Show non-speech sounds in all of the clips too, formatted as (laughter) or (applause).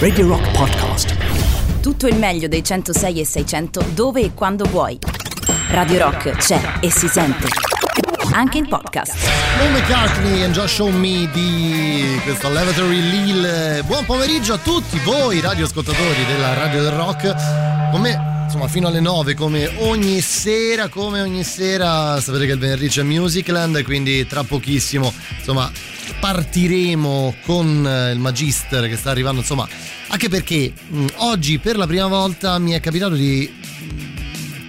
Radio Rock Podcast. Tutto il meglio dei 106 e 600 dove e quando vuoi. Radio Rock c'è e si sente. Anche in podcast. Paul McCartney e Josh On Me di questo Lavatory Lil. Buon pomeriggio a tutti voi radioascoltatori della Radio del Rock. Come insomma fino alle 9 come ogni sera, come ogni sera sapete che il venerdì c'è Musicland, quindi tra pochissimo insomma partiremo con il Magister che sta arrivando, insomma, anche perché mh, oggi per la prima volta mi è capitato di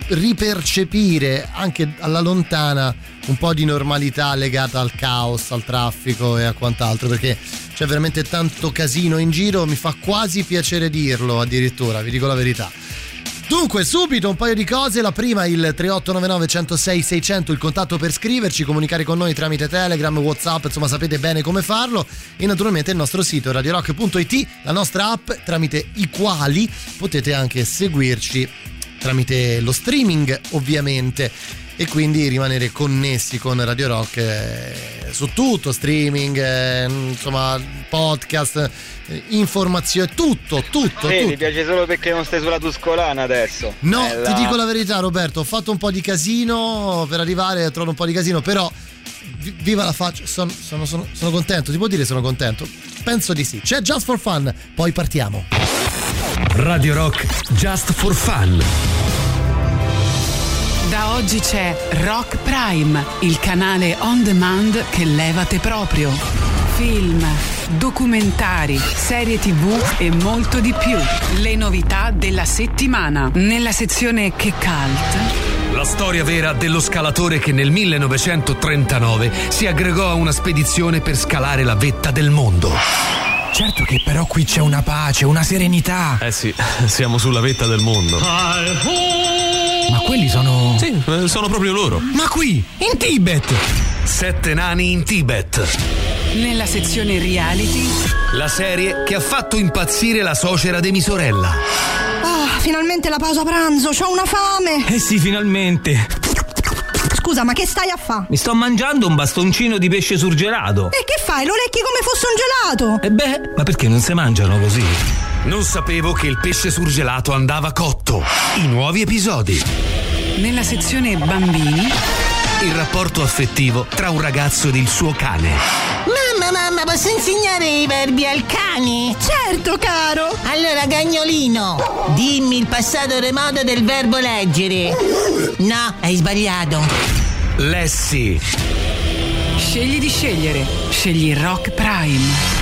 ripercepire anche alla lontana un po' di normalità legata al caos, al traffico e a quant'altro, perché c'è veramente tanto casino in giro, mi fa quasi piacere dirlo addirittura, vi dico la verità. Dunque, subito un paio di cose. La prima, il 3899 106 600, il contatto per scriverci, comunicare con noi tramite Telegram, Whatsapp, insomma sapete bene come farlo. E naturalmente il nostro sito radiorock.it, la nostra app tramite i quali potete anche seguirci tramite lo streaming ovviamente e quindi rimanere connessi con Radio Rock eh, su tutto, streaming, eh, insomma podcast, eh, informazione, tutto, tutto. Sì, tutto. ti piace solo perché non stai sulla Tuscolana adesso. No, Bella. ti dico la verità Roberto, ho fatto un po' di casino per arrivare, ho trovato un po' di casino, però vi- viva la faccia, sono, sono- sono- sono contento, ti può dire sono contento? Penso di sì. C'è Just for Fun, poi partiamo. Radio Rock Just for Fun. Da oggi c'è Rock Prime, il canale on demand che levate proprio. Film, documentari, serie tv e molto di più. Le novità della settimana. Nella sezione Che Cult. La storia vera dello scalatore che nel 1939 si aggregò a una spedizione per scalare la vetta del mondo. Certo che però qui c'è una pace, una serenità. Eh sì, (laughs) siamo sulla vetta del mondo. Ma quelli sono. Sì, eh, sono proprio loro. Ma qui, in Tibet! Sette nani in Tibet. Nella sezione Reality. La serie che ha fatto impazzire la suocera di mia sorella. Ah, finalmente la pausa pranzo, ho una fame. Eh sì, finalmente. Scusa, ma che stai a fa? Mi sto mangiando un bastoncino di pesce surgelato. E che fai? Lo lecchi come fosse un gelato? E beh, ma perché non si mangiano così? Non sapevo che il pesce surgelato andava cotto. I nuovi episodi. Nella sezione Bambini. Il rapporto affettivo tra un ragazzo ed il suo cane. Mamma, mamma, posso insegnare i verbi al cane? Certo, caro. Allora, cagnolino, dimmi il passato remoto del verbo leggere. No, hai sbagliato. Lessi. Scegli di scegliere. Scegli Rock Prime.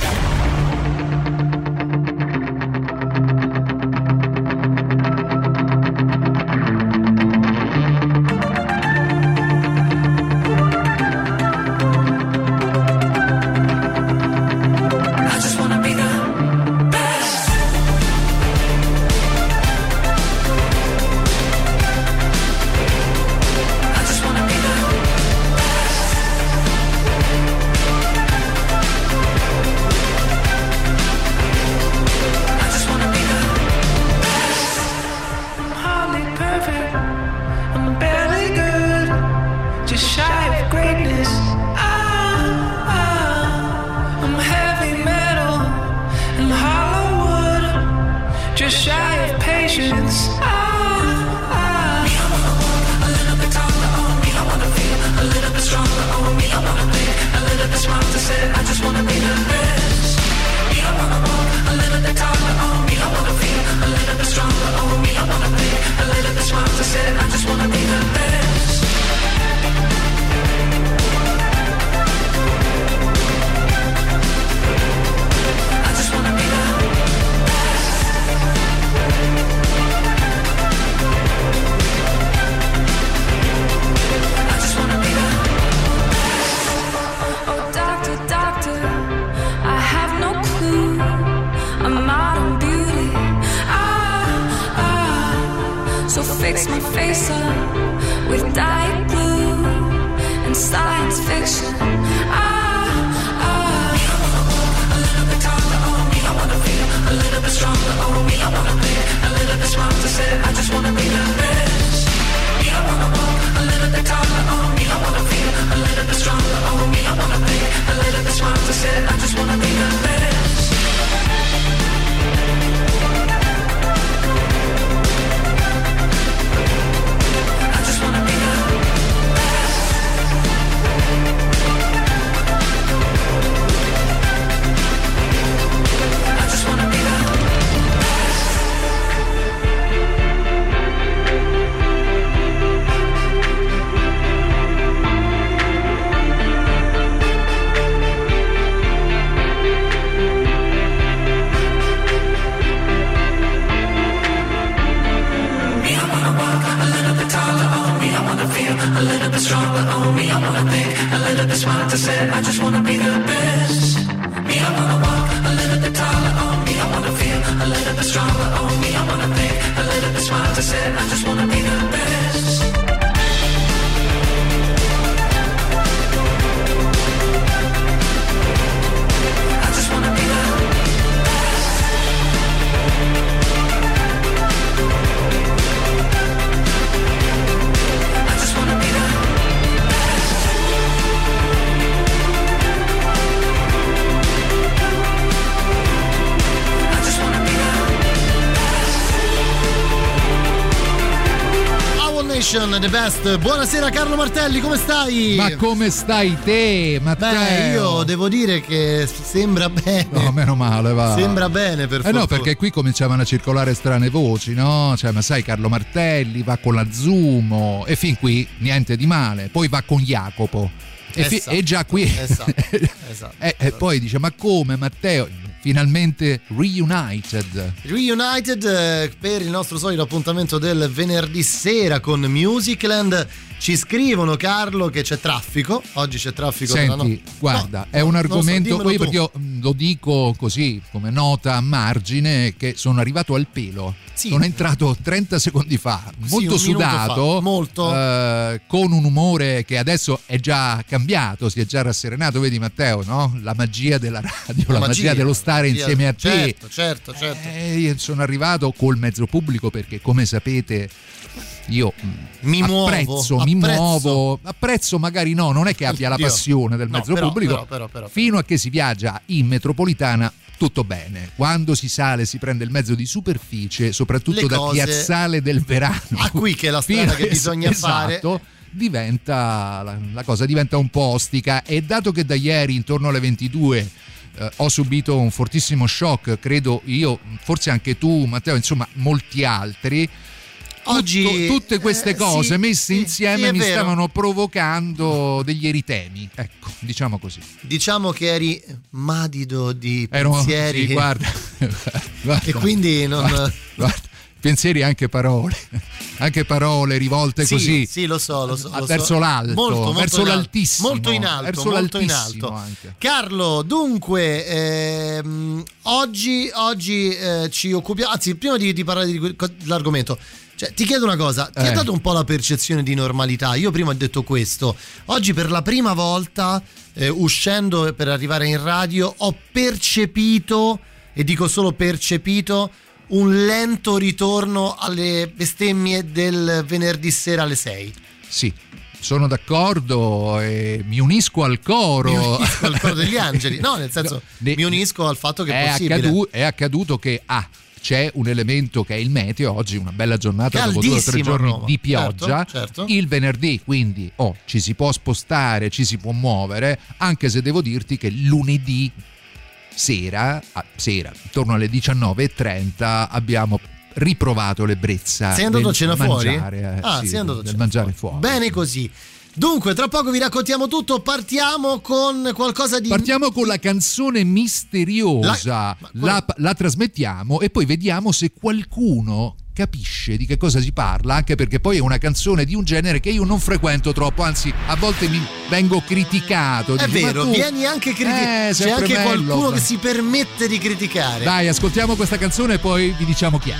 The best. Buonasera Carlo Martelli, come stai? Ma come stai te, Matteo? Beh, io devo dire che sembra bene. No, meno male, va. Sembra bene, per Eh fortuna. no, perché qui cominciavano a circolare strane voci, no? Cioè, ma sai, Carlo Martelli va con la Zumo e fin qui niente di male. Poi va con Jacopo. E, fi- Esatto, e già qui. esatto, (laughs) esatto, e, e poi dice, ma come, Matteo? Finalmente reunited. Reunited eh, per il nostro solito appuntamento del venerdì sera con Musicland. Ci scrivono Carlo che c'è traffico. Oggi c'è traffico Senti, no- guarda, no, è un so, argomento, perché io mh, lo dico così come nota a margine che sono arrivato al pelo. Sì. Sono entrato 30 secondi fa, Sì, molto minuto sudato, fa, molto. eh, con un umore che adesso è già cambiato, si è già rasserenato, vedi Matteo, no? La magia della radio, la, magia, dello stare magia- insieme a te. Certo, certo, certo. Eh, sono arrivato col mezzo pubblico perché come sapete io mh, Mi muovo, apprezzo, mi apprezzo. muovo, apprezzo magari no, non è che abbia la passione del No, mezzo però, pubblico, però, però, però. fino a che si viaggia in metropolitana tutto bene. Quando si sale si prende il mezzo di superficie, soprattutto da Piazzale del Verano. Ah, qui che è la strada che bisogna fare. esatto, Diventa la, la cosa diventa un po' ostica e dato che da ieri intorno alle 22 eh, ho subito un fortissimo shock, credo io, forse anche tu, Matteo, insomma, molti altri. Oggi, tutto- tutte queste eh, cose sì, messe sì, insieme sì, mi vero. stavano provocando degli eritemi, ecco, diciamo così. Diciamo che eri madido di Ero, pensieri. sì, (laughs) guarda, guarda, E quindi non- guarda, guarda, pensieri anche parole, anche parole rivolte Sì, così Sì, lo so, lo so. lo so. verso l'alto, Molto, molto verso in alto. l'altissimo, Molto in alto, verso molto in alto. anche. Carlo, dunque, ehm, oggi, oggi eh, ci occupiamo, anzi, prima di, di parlare dell'argomento, cioè, ti chiedo una cosa, ti ha Eh. dato un po' la percezione di normalità? Io prima ho detto questo, oggi per la prima volta, eh, uscendo per arrivare in radio, ho percepito, e dico solo percepito, un lento ritorno alle bestemmie del venerdì sera alle 6. Sì, sono d'accordo e mi unisco al coro. Mi unisco al coro degli angeli. No, nel (laughs) senso, Ne- mi unisco al fatto che è, è, possibile. accadu- è accaduto che ah, c'è un elemento che è il meteo oggi, una bella giornata dopo due o tre a giorni Roma. di pioggia. Certo, certo. Il venerdì quindi oh, ci si può spostare, ci si può muovere, anche se devo dirti che lunedì sera, ah, sera intorno alle 19.30 abbiamo riprovato l'ebbrezza Sei andato a cena fuori? mangiare, eh, ah, sì, sei andato a cena mangiare fuori. Bene così. Dunque, tra poco vi raccontiamo tutto. Partiamo con qualcosa di. Partiamo con la canzone misteriosa, La- la, la trasmettiamo e poi vediamo se qualcuno capisce di che cosa si parla, anche perché poi è una canzone di un genere che io non frequento troppo, anzi a volte mi vengo criticato. È Dici, "Ma vero, tu-" vieni anche criticato. Eh, C'è anche bello. qualcuno che si permette di criticare. Dai, ascoltiamo questa canzone e poi vi diciamo chi è.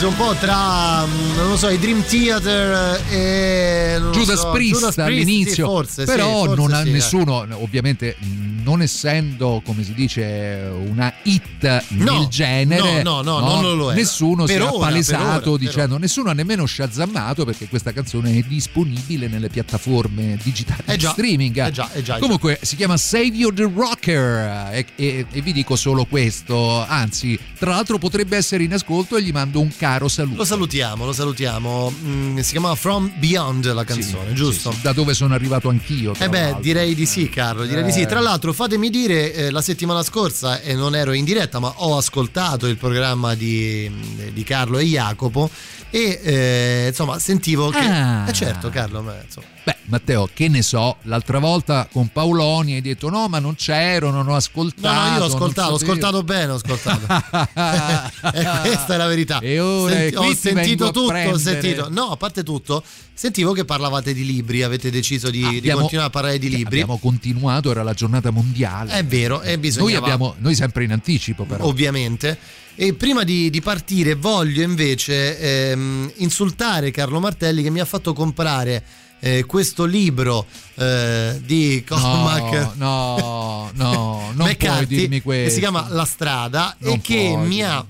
Mezzo un po' tra, mm, non lo so, i Dream Theater e... Judas so, Priest Judas all'inizio, sì, forse, sì, però forse non ha sì, eh. nessuno, ovviamente non essendo come si dice una hit No, nel genere, no, no, no, non lo è. nessuno Per si è ora, per appalesato ora, dicendo, nessuno ha nemmeno shazammato perché questa canzone è disponibile nelle piattaforme digitali Eh di già, streaming. eh già, eh già, eh Comunque si chiama Save You the Rocker e, e- e vi dico solo questo, anzi tra l'altro potrebbe essere in ascolto e gli mando un caro saluto. Lo salutiamo, lo salutiamo. Mm, si chiamava From Beyond la canzone, Sì, giusto? sì, sì, da dove sono arrivato anch'io. Eh beh, direi di sì, Carlo, direi di sì. Eh. Tra l'altro, fatemi dire, eh, la settimana scorsa, e non ero in diretta, ma ho ascoltato il programma di, di Carlo e Jacopo e eh, insomma sentivo che... Ah. Eh certo, Carlo, ma, insomma, Beh, Matteo, che ne so, l'altra volta con Paoloni hai detto no, ma non c'ero, non ho ascoltato. No, no, io non ascoltato, ho sapevo." ascoltato bene, ho ascoltato. (laughs) (laughs) e questa è la verità. E ora Senti- ho sentito tutto, ho sentito. No, a parte tutto, sentivo che parlavate di libri, avete deciso di, di Abbiamo- continuare a parlare di libri. Abbiamo continuato, era la giornata mondiale. È vero, e Noi bisognava abbiamo, noi sempre in anticipo però. ovviamente. E prima di, di partire voglio invece ehm, insultare Carlo Martelli che mi ha fatto comprare eh, questo libro eh, di Cormac No, (laughs) no, no, non puoi dirmi questo. che si chiama La strada Non e che puoi mi ha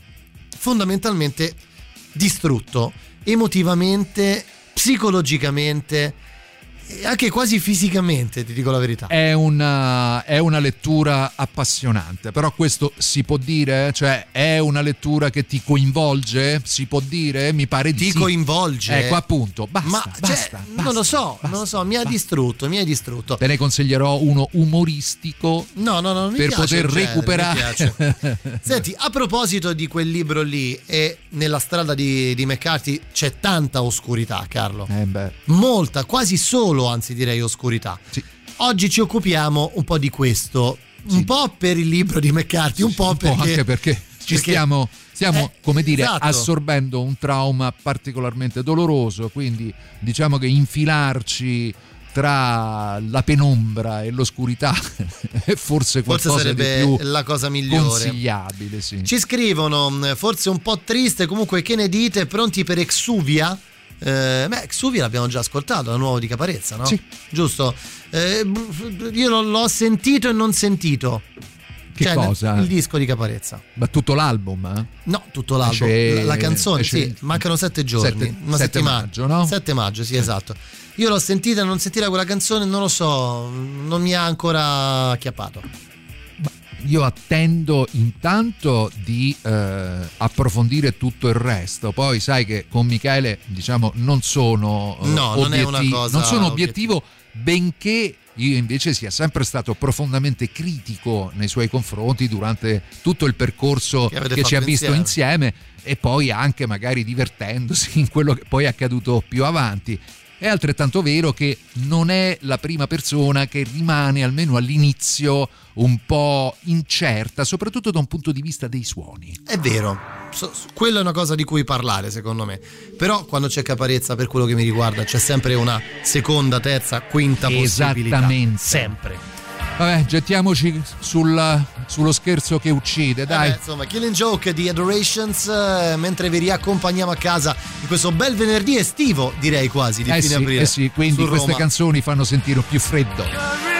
fondamentalmente distrutto emotivamente, psicologicamente anche quasi fisicamente, ti dico la verità. È una, è una lettura appassionante, però questo si può dire? Cioè è una lettura che ti coinvolge? Si può dire? Mi pare di Ti sì. coinvolge. Ecco appunto, basta, Ma cioè, basta, non lo so, basta, non lo so, mi ha distrutto, mi ha distrutto. Te ne consiglierò uno umoristico No, no, no, per piace poter genere, recuperare. piace. (laughs) Senti, a proposito di quel libro lì e nella strada di, di McCarthy c'è tanta oscurità, Carlo. Eh beh, Molta, quasi solo, anzi direi oscurità. Sì. Oggi ci occupiamo un po' di questo, un po' per il libro di McCarthy, un po' un po' perché... anche perché ci perché- stiamo, stiamo Eh, come dire, esatto. assorbendo un trauma particolarmente doloroso, quindi diciamo che infilarci tra la penombra e l'oscurità (laughs) è forse Forse qualcosa sarebbe di più la cosa migliore. consigliabile, sì. Ci scrivono, mh, forse un po' triste, comunque che ne dite? Pronti per Exuvia? Eh, beh, Exuvia l'abbiamo già ascoltato, la nuova di Caparezza, no? Sì. Giusto? Eh, io l'ho- sentito e non sentito. Che Cioè, cosa? Il disco di Caparezza. Ma tutto l'album? eh? No, tutto l'album. Esce- la, canzone, esce- sì, mancano sette giorni. Sette- una sette settimana. maggio, no? 7 maggio, sì, esatto. Io l'ho sentita e non sentita quella canzone, non lo so, non mi ha ancora acchiappato. Io attendo intanto di eh, approfondire tutto il resto, poi sai che con Michele diciamo non sono eh, No, non è una obiettivi- cosa non sono obiettivo, benché io invece sia sempre stato profondamente critico nei suoi confronti durante tutto il percorso Che che ci ha visto insieme. insieme e poi anche magari divertendosi in quello che poi è accaduto più avanti. È altrettanto vero che non è la prima persona che rimane, almeno all'inizio, un po' incerta, soprattutto da un punto di vista dei suoni. È vero, so- quella è una cosa di cui parlare secondo me. Però quando c'è caparezza, per quello che mi riguarda, c'è sempre una seconda, terza, quinta possibilità. Esattamente. Sempre. Vabbè, gettiamoci sul- sullo scherzo che uccide, Eh dai. beh, insomma, Killing Joke di Adorations, eh, mentre vi riaccompagniamo a casa in questo bel venerdì estivo, direi quasi, di Eh fine sì, aprile. eh sì, quindi queste Roma. canzoni fanno sentire più freddo.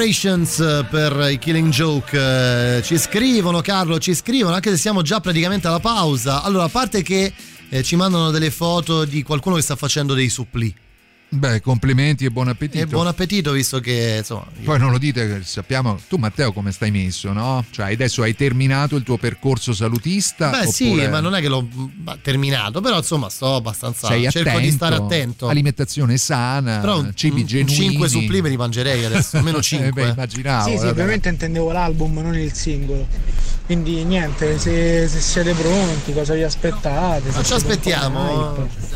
Adorations eh, per i Killing Joke. eh, Ci scrivono, Carlo, ci scrivono, anche se siamo già praticamente alla pausa. Allora, a parte che eh, ci mandano delle foto di qualcuno che sta facendo dei supplì. Beh, complimenti e buon appetito. E buon appetito, visto che insomma. Poi non lo dite, che sappiamo. Tu, Matteo, come stai messo, no? Cioè, adesso hai terminato il tuo percorso salutista? Beh, sì, oppure ma non è che l'ho terminato, però insomma sto abbastanza. sei cerco attento? di stare attento. Alimentazione sana, Però un, cibi genuini. 5 suppli me li mangerei adesso, almeno (laughs) Eh, 5. beh, immaginavo. sì, sì, vabbè. ovviamente intendevo l'album, non il singolo. Quindi niente, se, se siete pronti, cosa vi aspettate? Ma ci siete un po' aspettiamo. hype,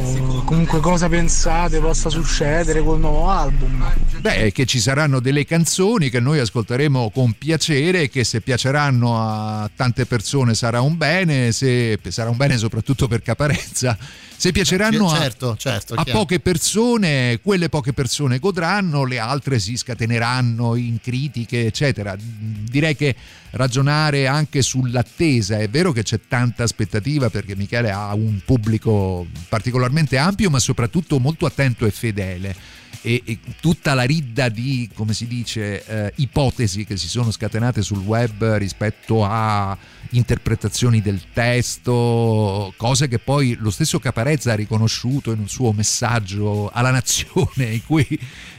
o comunque cosa pensate possa succedere col nuovo album? Beh, che ci saranno delle canzoni che noi ascolteremo con piacere e che se piaceranno a tante persone sarà un bene, se sarà un bene soprattutto per Caparezza. Se piaceranno a, certo, certo, a chiaro. poche persone, quelle poche persone godranno, le altre si scateneranno in critiche, eccetera. Direi che ragionare anche sull'attesa, è vero che c'è tanta aspettativa perché Michele ha un pubblico particolarmente ampio, ma soprattutto molto attento e fedele e, e tutta la ridda di, come si dice, eh, ipotesi che si sono scatenate sul web rispetto a interpretazioni del testo, cose che poi lo stesso Caparezza ha riconosciuto in un suo messaggio alla nazione (laughs) in cui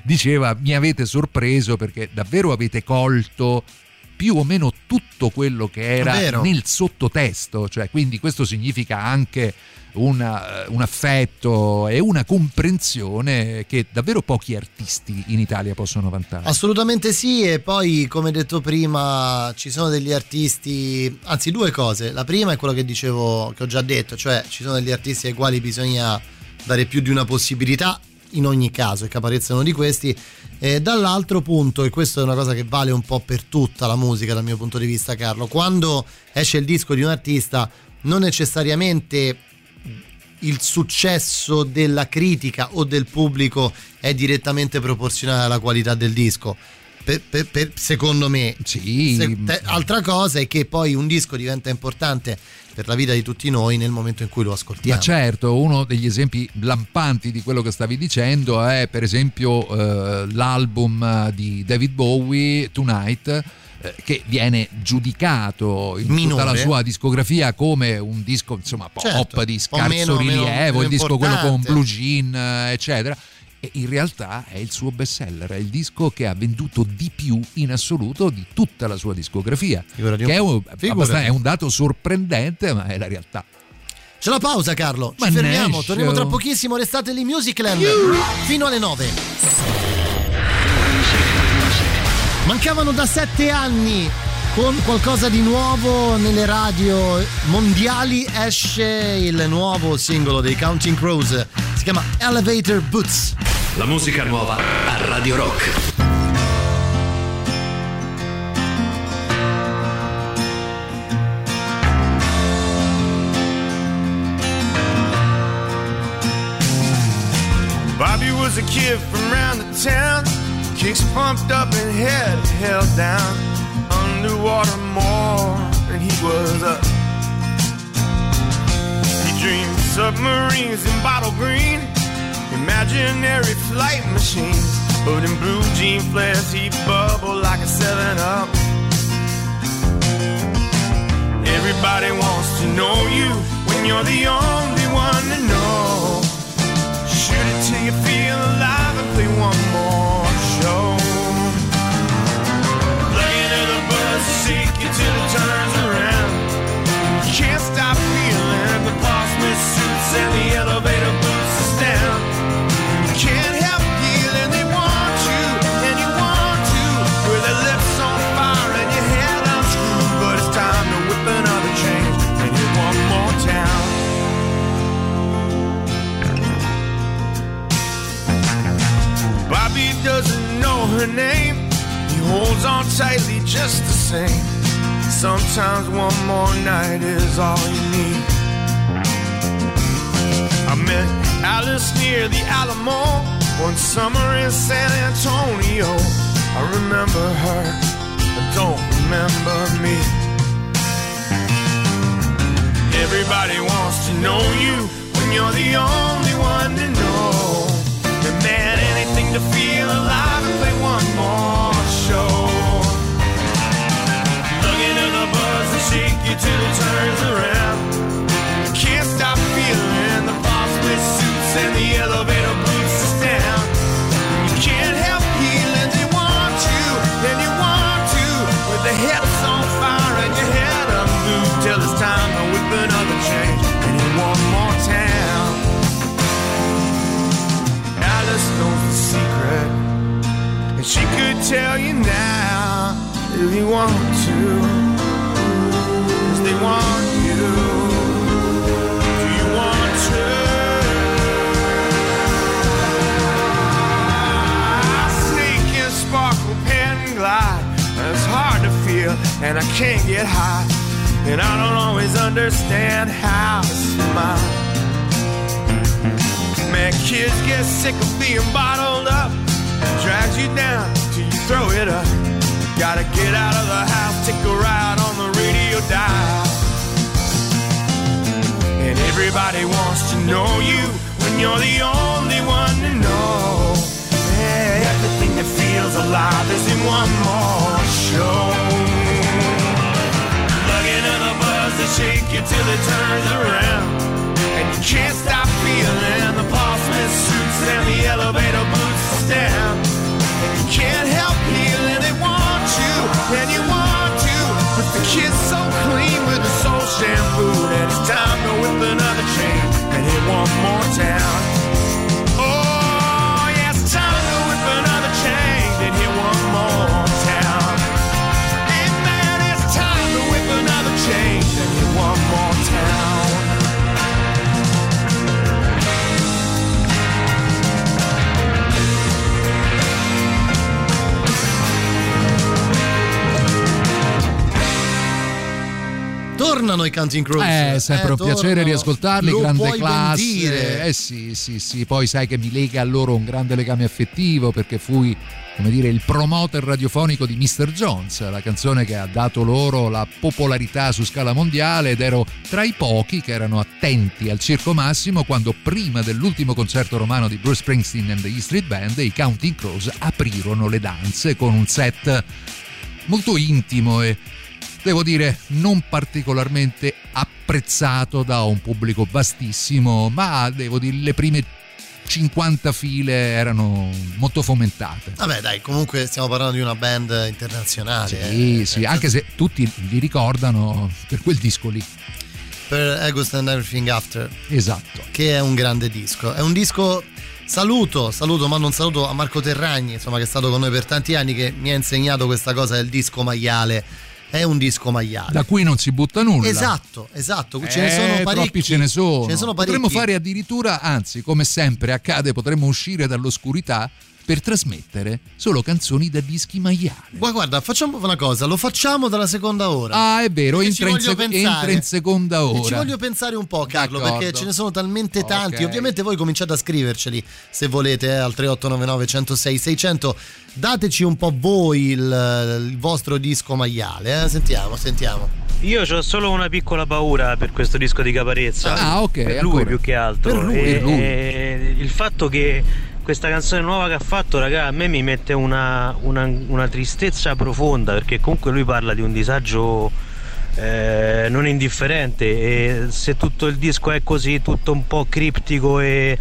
diceva mi avete sorpreso perché davvero avete colto più o meno tutto quello che era Vero. nel sottotesto, cioè quindi questo significa anche una- un affetto e una comprensione che davvero pochi artisti in Italia possono vantare. Assolutamente sì, e poi come detto prima ci sono degli artisti, anzi due cose. La prima è quello che dicevo, che ho già detto, cioè ci sono degli artisti ai quali bisogna dare più di una possibilità, in ogni caso, e Caparezza è uno di questi. E dall'altro punto, e questa è una cosa che vale un po' per tutta la musica dal mio punto di vista, Carlo, quando esce il disco di un artista non necessariamente il successo della critica o del pubblico è direttamente proporzionale alla qualità del disco. Per- per- per- secondo me, Sì. Se- te- altra cosa è che poi un disco diventa importante per la vita di tutti noi nel momento in cui lo ascoltiamo. Ma certo, uno degli esempi lampanti di quello che stavi dicendo è per esempio eh, l'album di David Bowie, Tonight, eh, che viene giudicato in tutta Minore. la sua discografia come un disco insomma pop Certo, di scarso meno- rilievo, meno il disco quello con. Blue Jean, eh, eccetera. E in realtà è il suo bestseller, è il disco che ha venduto di più in assoluto di tutta la sua discografia. Figurati Che è un, è un dato sorprendente, ma è la realtà. C'è la pausa, Carlo. Ci Mannaggia. fermiamo, torniamo tra pochissimo. Restate lì, Musicland fino alle 9. Mancavano da sette anni. Con qualcosa di nuovo nelle radio mondiali esce il nuovo singolo dei Counting Crows. Si chiama Elevator Boots. La musica nuova a Radio Rock. Bobby was a kid from round the town, kicks pumped up and head held down. Underwater more than he was up. He dreamed submarines in bottle green, imaginary flight machines. But in blue jean flares, he bubbled like a 7 up. Everybody wants to know you when you're the only one to know. Shoot it till you feel alive and play one more and the elevator down. Can't help feeling they want you and you want to. Their lips on fire and your head but it's time to whip another change and hit one more town. Bobby doesn't know her name. He holds on tightly just the same. Sometimes one more night is all you need met Alice near the Alamo one summer in San Antonio. I remember her, I don't remember me. Everybody wants to know you when you're the only one to know. And man, anything to feel alive and play one more show. Looking in the buzz and shake you till it turns around. You want to. 'Cause they want you. Do you want to? Snake and sparkle, pen glide. It's hard to feel, and I can't get high. And I don't always understand how to smile. Man, kids get sick of being bottled up. Drags you down till you throw it up. Gotta get out of the house, take a ride on the radio dial. And everybody wants to know you when you're the only one to know. Yeah, everything that feels alive is in one more show. Lugging in the buzz that shake you till it turns around. And you can't stop feeling the pulse with suits and the elevator boots down. And you can't help you, and you want to. But the kid's so clean with the soul shampoo that it's time to whip another chain and hit one more town. Oh, it's time to whip another chain and hit one more town. It's time to whip another chain and hit one more town. Tornano i Counting Crows. Eh, È sempre un piacere tornano. riascoltarli, Lo grande classe. Eh sì, sì, sì, poi sai che mi lega a loro un grande legame affettivo perché fui, come dire, il promoter radiofonico di Mr. Jones, la canzone che ha dato loro la popolarità su scala mondiale ed ero tra i pochi che erano attenti al circo massimo quando prima dell'ultimo concerto romano di Bruce Springsteen and the E Street Band i Counting Crows aprirono le danze con un set molto intimo e devo dire non particolarmente apprezzato da un pubblico vastissimo, ma devo dire le prime 50 file erano molto fomentate. Vabbè, dai, comunque stiamo parlando di una band internazionale. Sì, eh. sì, anche se tutti li ricordano per quel disco lì. Per August and Everything After. Esatto. Che è un grande disco. È un disco. Saluto, saluto, mando un saluto a Marco Terragni, insomma, che è stato con noi per tanti anni, che mi ha insegnato questa cosa del disco maiale. È un disco maiale. Da cui non si butta nulla. Esatto, esatto. Ce ne Eh, sono parecchi. troppi ce ne sono. Ce ne sono parecchi. potremmo fare addirittura, anzi, come sempre accade, potremmo uscire dall'oscurità per trasmettere solo canzoni da dischi maiali. Guarda, guarda, facciamo una cosa, lo facciamo dalla seconda ora. Ah, è vero, entra in, sec- entra in seconda E ora. ci voglio pensare un po', Carlo, D'accordo. perché ce ne sono talmente tanti. Ok. Ovviamente voi cominciate a scriverceli se volete eh, al 3899 106 600. Dateci un po' voi il, il vostro disco maiale. Eh? Sentiamo, sentiamo. Io ho solo una piccola paura per questo disco di Caparezza. Ah, ok, Per lui ancora. più che altro. Per lui, E- per lui. e il fatto che questa canzone nuova che ha fatto, raga, a me mi mette una, una- una tristezza profonda perché comunque lui parla di un disagio eh, non indifferente e se tutto il disco è così, tutto un po' criptico e,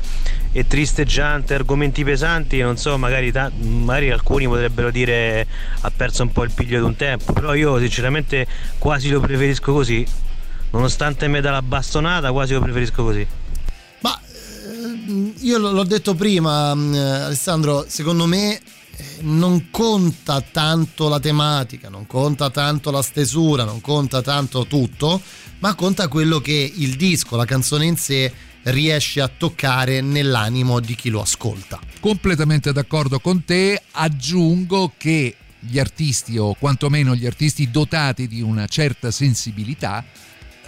e tristeggiante, argomenti pesanti, non so, magari, ta- magari alcuni potrebbero dire ha perso un po' il piglio di un tempo, però io sinceramente quasi lo preferisco così, nonostante me dà la bastonata, quasi lo preferisco così. Io l'ho detto prima, mh, Alessandro, secondo me eh, non conta tanto la tematica, non conta tanto la stesura, non conta tanto tutto, ma conta quello che il disco, la canzone in sé riesce a toccare nell'animo di chi lo ascolta. completamente d'accordo con te. Aggiungo che gli artisti, o quantomeno gli artisti dotati di una certa sensibilità,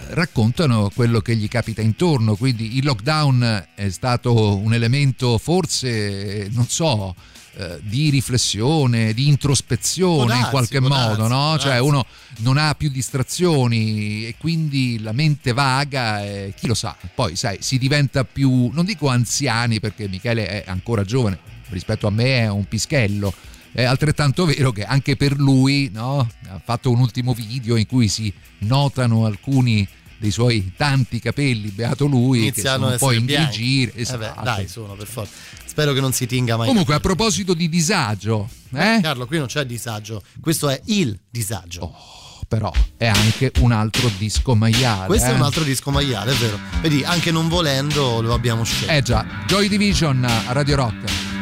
raccontano quello che gli capita intorno. Quindi il lockdown è stato un elemento forse, non so. eh, Di riflessione, di introspezione Può in darsi, qualche modo, darsi, no? Cioè darsi. uno non ha più distrazioni e quindi la mente vaga e chi lo sa, poi sai, si diventa più, non dico anziani perché Michele è ancora giovane, rispetto a me è un pischello, è altrettanto vero che anche per lui no, ha fatto un ultimo video in cui si notano alcuni dei suoi tanti capelli, beato lui, Iniziano che sono un po' essere in bianchi. giro. Eh beh, Esatto. dai, sono per forza. Spero che non si tinga mai. Comunque, a proposito di disagio, eh? Carlo, qui non c'è disagio, questo è il disagio. Oh, però è anche un altro disco maiale. Questo è eh? un altro disco maiale, è vero. Vedi, anche non volendo lo abbiamo scelto. Eh già, Joy Division a Radio Rock.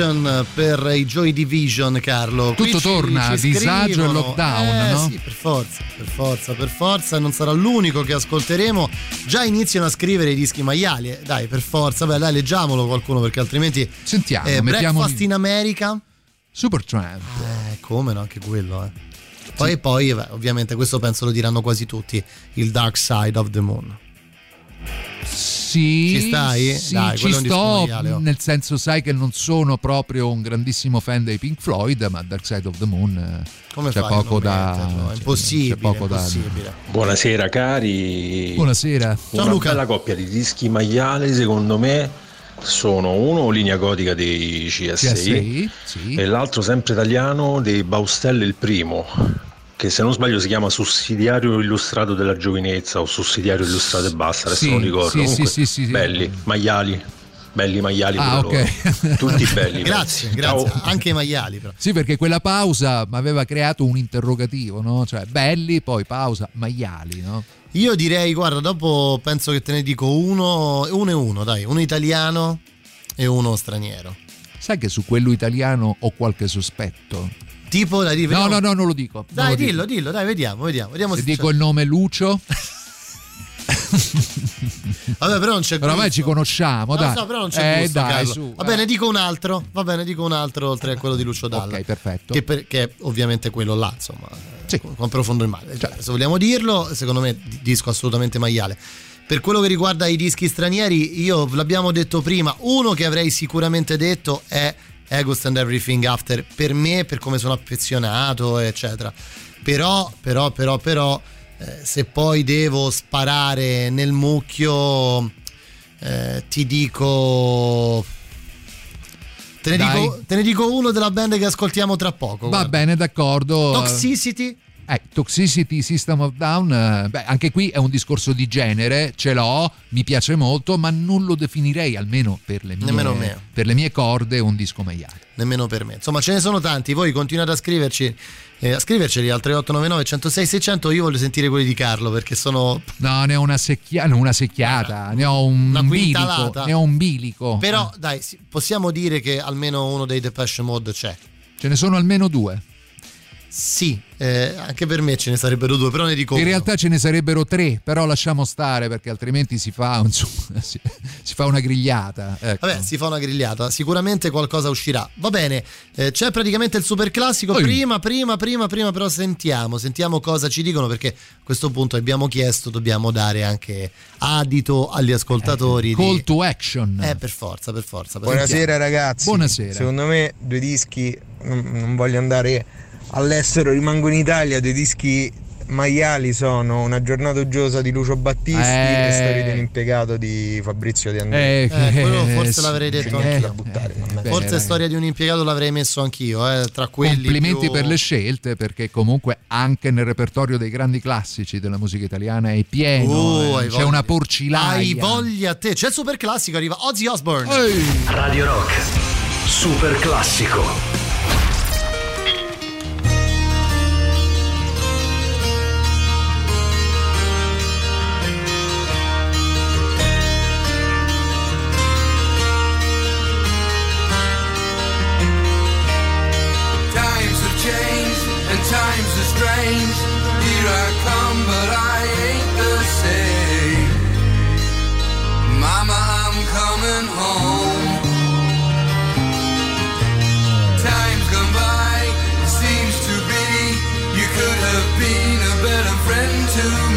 Isolation per i Joy Division, Carlo. Qui Tutto ci- torna, ci disagio e lockdown, Eh, no? Sì, per forza, per forza, per forza. Non sarà l'unico che ascolteremo. Già iniziano a scrivere i dischi maiali. eh. Dai, per forza. Beh, dai, leggiamolo qualcuno perché altrimenti. Sentiamo, eh, Breakfast in America. Supertramp. Eh, come no, anche quello, eh. Poi, poi beh, ovviamente, questo penso lo diranno quasi tutti: il Dark Side of the Moon. Sì, Ci stai? Sì, Dai, ci sto, maiale, oh. nel senso sai che non sono proprio un grandissimo fan dei Pink Floyd, ma Dark Side of the Moon eh, Come c'è poco da metterlo? È c'è- impossibile, c'è poco da impossibile. Buonasera cari. Buonasera. Una Luca. bella coppia di dischi maiali secondo me sono uno linea gotica dei CSI, CSI, sì. e l'altro sempre italiano dei Baustelle il primo che se non sbaglio si chiama sussidiario illustrato della giovinezza o sussidiario illustrato e basta, adesso Sì, non ricordo. sì, Comunque, sì, sì, sì. belli, maiali, belli maiali Ah, pure ok. loro. Tutti belli. (laughs) Grazie, Ciao. grazie. Anche i maiali, però. Sì, perché quella pausa mi aveva creato un interrogativo, no? Cioè, belli, poi pausa, maiali, no? Io direi, guarda, dopo penso che te ne dico uno, uno e uno, dai, uno italiano e uno straniero. Sai che su quello italiano ho qualche sospetto? Tipo, dai, di- No, vediamo. no, no, non lo dico. Dai, lo dico. dillo, dillo, dai, vediamo, vediamo. vediamo Se se dico il nome Lucio, (laughs) Vabbè, però non c'è però ormai ci conosciamo, No, dai. so, però non c'è eh, gusto, dai, su. Va bene, dico un altro. Va bene, dico un altro oltre a quello di Lucio Dalla. Ok, perfetto. Che, per- che è ovviamente quello là, insomma. Con, con profondo il male. Cioè, se vogliamo dirlo, secondo me di- disco assolutamente maiale. Per quello che riguarda i dischi stranieri, io l'abbiamo detto prima, uno che avrei sicuramente detto è Ghost and Everything After, per me, per come sono affezionato, eccetera. Però, però, però, però, eh, se poi devo sparare nel mucchio, eh, ti dico Te ne, dico, te ne dico uno della band che ascoltiamo tra poco. Va guarda. bene, d'accordo. Toxicity. Eh, Toxicity System of Down, eh, beh, anche qui è un discorso di genere, ce l'ho, mi piace molto, ma non lo definirei, almeno per le mie, per le mie corde, un disco maiale. Nemmeno per me. Insomma, ce ne sono tanti. Voi continuate a scriverci. eh, a scriverceli al 3899 106 600 io voglio sentire quelli di Carlo perché sono No, ne ho una, secchia- una secchiata, ne ho un bilico, ne ho un bilico. però dai sì, possiamo dire che almeno uno dei Depeche Mode c'è Ce ne sono almeno due. sì eh, anche per me ce ne sarebbero due però ne dico In uno. realtà ce ne sarebbero tre, però lasciamo stare perché altrimenti si fa, (laughs) insomma, si, si fa una grigliata. Ecco. Vabbè, si fa una grigliata, sicuramente qualcosa uscirà. Va bene, eh, c'è praticamente il super classico. Oi. Prima, prima, prima, prima, però sentiamo, sentiamo cosa ci dicono perché a questo punto abbiamo chiesto, dobbiamo dare anche adito agli ascoltatori. Call di... to action. Eh, per forza, per forza. Buonasera ragazzi. Buonasera. Secondo me due dischi, non, non voglio andare all'estero, rimango in Italia, due dischi maiali sono Una giornata uggiosa di Lucio Battisti Eh. e Storia di un impiegato di Fabrizio Di Andrea. Eh, Eh, quello eh, forse l'avrei detto anch'io. da buttare. Beh, Forse storia di un impiegato l'avrei messo anch'io, eh, tra quelli. Complimenti più- per le scelte perché comunque anche nel repertorio dei grandi classici della musica italiana è pieno, Oh, eh, c'è voglia. una porcilaia. Hai voglia a te. C'è il super classico, arriva Ozzy Osbourne. Ehi. Radio Rock. Super classico. To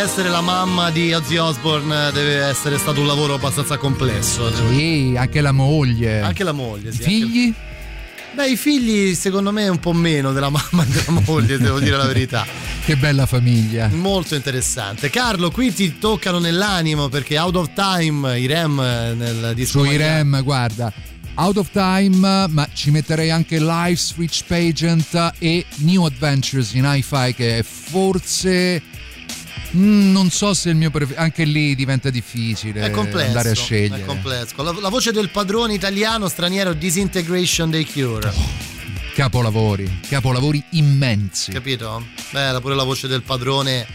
essere la mamma di Ozzy Osbourne deve essere stato un lavoro abbastanza complesso. Sì, anche la moglie. Anche la moglie, sì. Figli? Anche... Beh, i figli secondo me un po' meno della (laughs) mamma e della moglie, devo dire la verità. Che bella famiglia. Molto interessante. Carlo, qui ti toccano nell'animo perché Out of Time, i Rem nel disco. Sui Rem, guarda. Out of Time, ma ci metterei anche Life's Rich Pageant e New Adventures in Hi-Fi che forse mm, non so se il mio preferito anche lì diventa difficile è complesso, andare a scegliere. È complesso. La, la, voce del padrone italiano straniero Disintegration dei Cure. Oh, capolavori, capolavori immensi. Capito? Beh, pure la voce del padrone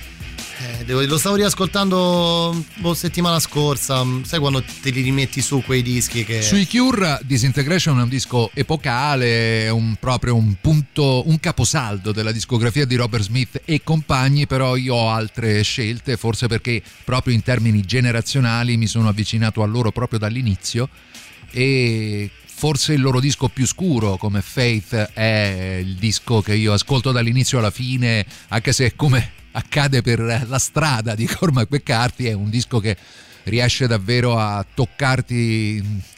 eh, devo, lo stavo riascoltando boh, settimana scorsa, mm, sai quando te li rimetti su quei dischi che... Sui Cure Disintegration è un disco epocale, è un, proprio un punto, un caposaldo della discografia di Robert Smith e compagni, però io ho altre scelte, forse perché proprio in termini generazionali mi sono avvicinato a loro proprio dall'inizio e forse il loro disco più scuro come Faith è il disco che io ascolto dall'inizio alla fine, anche se come accade per la strada di Cormac McCarthy, è un disco che riesce davvero a toccarti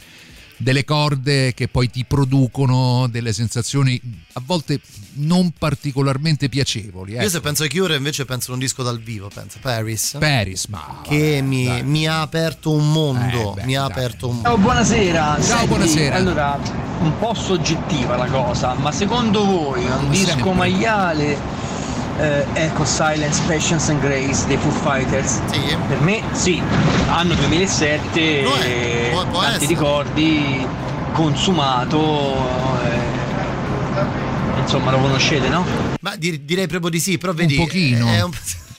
delle corde che poi ti producono delle sensazioni a volte non particolarmente piacevoli. Ecco. Io se penso ai Cure invece penso a un disco dal vivo, penso Paris. Paris, ma che mi, mi, ha aperto un mondo, eh, beh, mi ha aperto un mondo. Ciao, buonasera. Ciao, Senti, buonasera. Allora, un po' soggettiva la cosa, ma secondo voi un disco sempre. maiale eh, Echo Silence, Patience and Grace dei Foo Fighters. Sì. Per me sì, anno 2007, Può- eh, può- può tanti essere. ricordi, consumato, eh, insomma lo conoscete no? Ma dir- direi proprio di sì, però vedi... pochino. è un-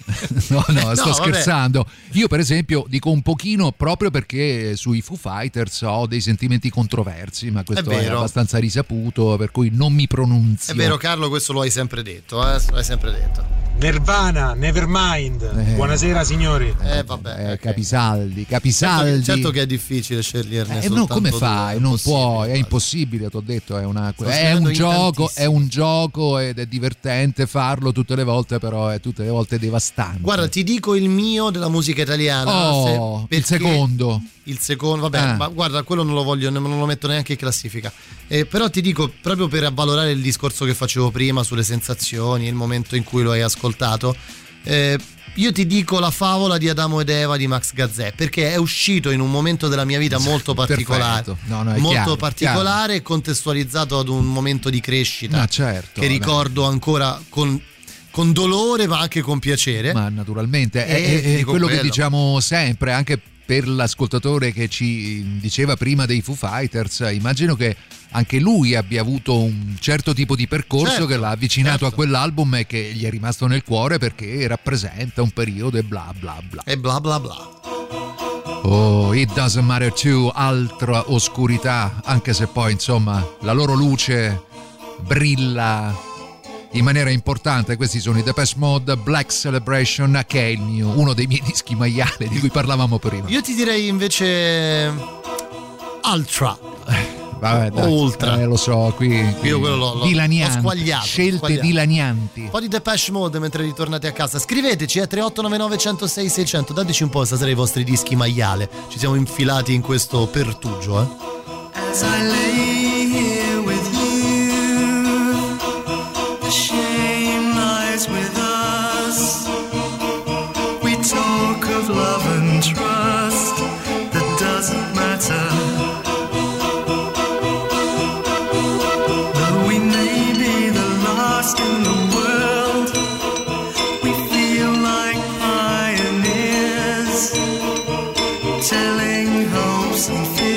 (laughs) No, no, sto No, vabbè. scherzando. Io, per esempio, dico un pochino proprio perché sui Foo Fighters ho dei sentimenti controversi, ma questo È è, abbastanza risaputo, per cui non mi pronunzio. È vero Carlo, questo lo hai sempre detto, eh? Lo hai sempre detto. Nirvana, Nevermind. Eh. Buonasera signori. Eh vabbè. Eh, Capisaldi, Certo capisaldi. che, certo che è difficile sceglierne Eh, no, come fai? è Non impossibile, puoi, è impossibile, ti ho detto, è, una- è un gioco, è tantissimi. un gioco ed è divertente farlo tutte le volte, però è tutte le volte devastante. Guarda, ti dico il mio della musica italiana. Oh, se- il secondo. Il secondo, vabbè, Ah. ma guarda, quello non lo voglio, non lo metto neanche in classifica. Eh, però ti dico, proprio per avvalorare il discorso che facevo prima sulle sensazioni, il momento in cui lo hai ascoltato, eh, io ti dico la favola di Adamo ed Eva di Max Gazzè, perché è uscito in un momento della mia vita molto particolare. No, no, molto chiaro, particolare e contestualizzato ad un momento di crescita Ma certo, che ricordo ancora con, con dolore ma anche con piacere. Ma naturalmente è, è- è dico quello, che quello. diciamo sempre, anche per l'ascoltatore che ci diceva prima dei Foo Fighters, immagino che anche lui abbia avuto un certo tipo di percorso Certo, che l'ha avvicinato certo. a quell'album e che gli è rimasto nel cuore perché rappresenta un periodo e bla bla bla. E bla bla bla. Oh, It Doesn't Matter Too, altra oscurità, anche se poi insomma la loro luce brilla in maniera importante. Questi sono i Depeche Mode Black Celebration, che è il mio, uno dei miei (laughs) dischi maiale di cui parlavamo prima. Io ti direi invece Ultra. (laughs) Vabbè, dai, Ultra. eh, lo so, qui, qui Io quello l'ho- l'ho- dilanianti, l'ho squagliato, scelte squagliato. dilanianti. Un po' di Depeche Mode mentre ritornate a casa. Scriveteci a 3899 106 600. Dateci un po' stasera i vostri dischi maiale. Ci siamo infilati in questo pertugio, eh. something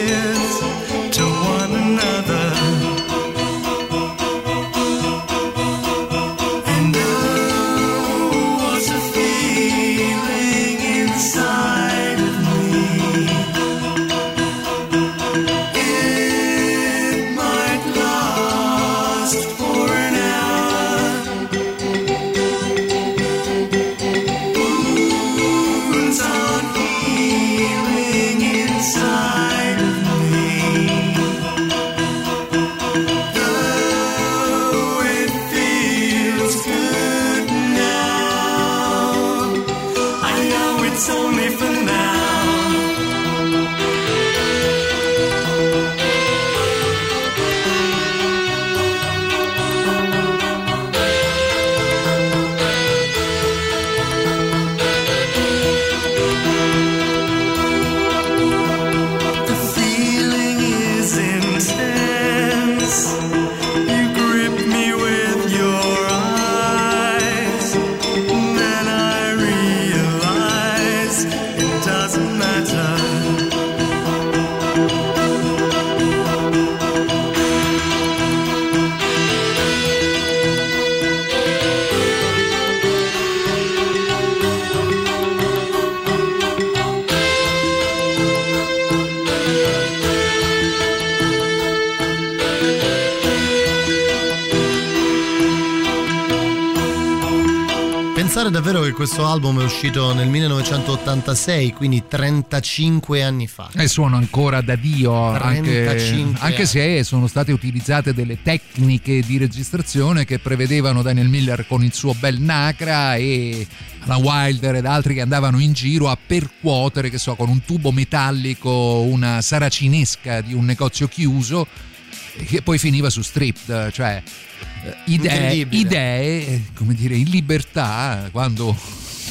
questo album è uscito nel 1986, quindi 35 anni fa. E suona ancora da Dio, anche, 35 anche se sono state utilizzate delle tecniche di registrazione che prevedevano Daniel Miller con il suo bel Nacra e la Wilder ed altri che andavano in giro a percuotere, che so, con un tubo metallico una saracinesca di un negozio chiuso che poi finiva su Stripped, cioè idee, idee, come dire, in libertà, quando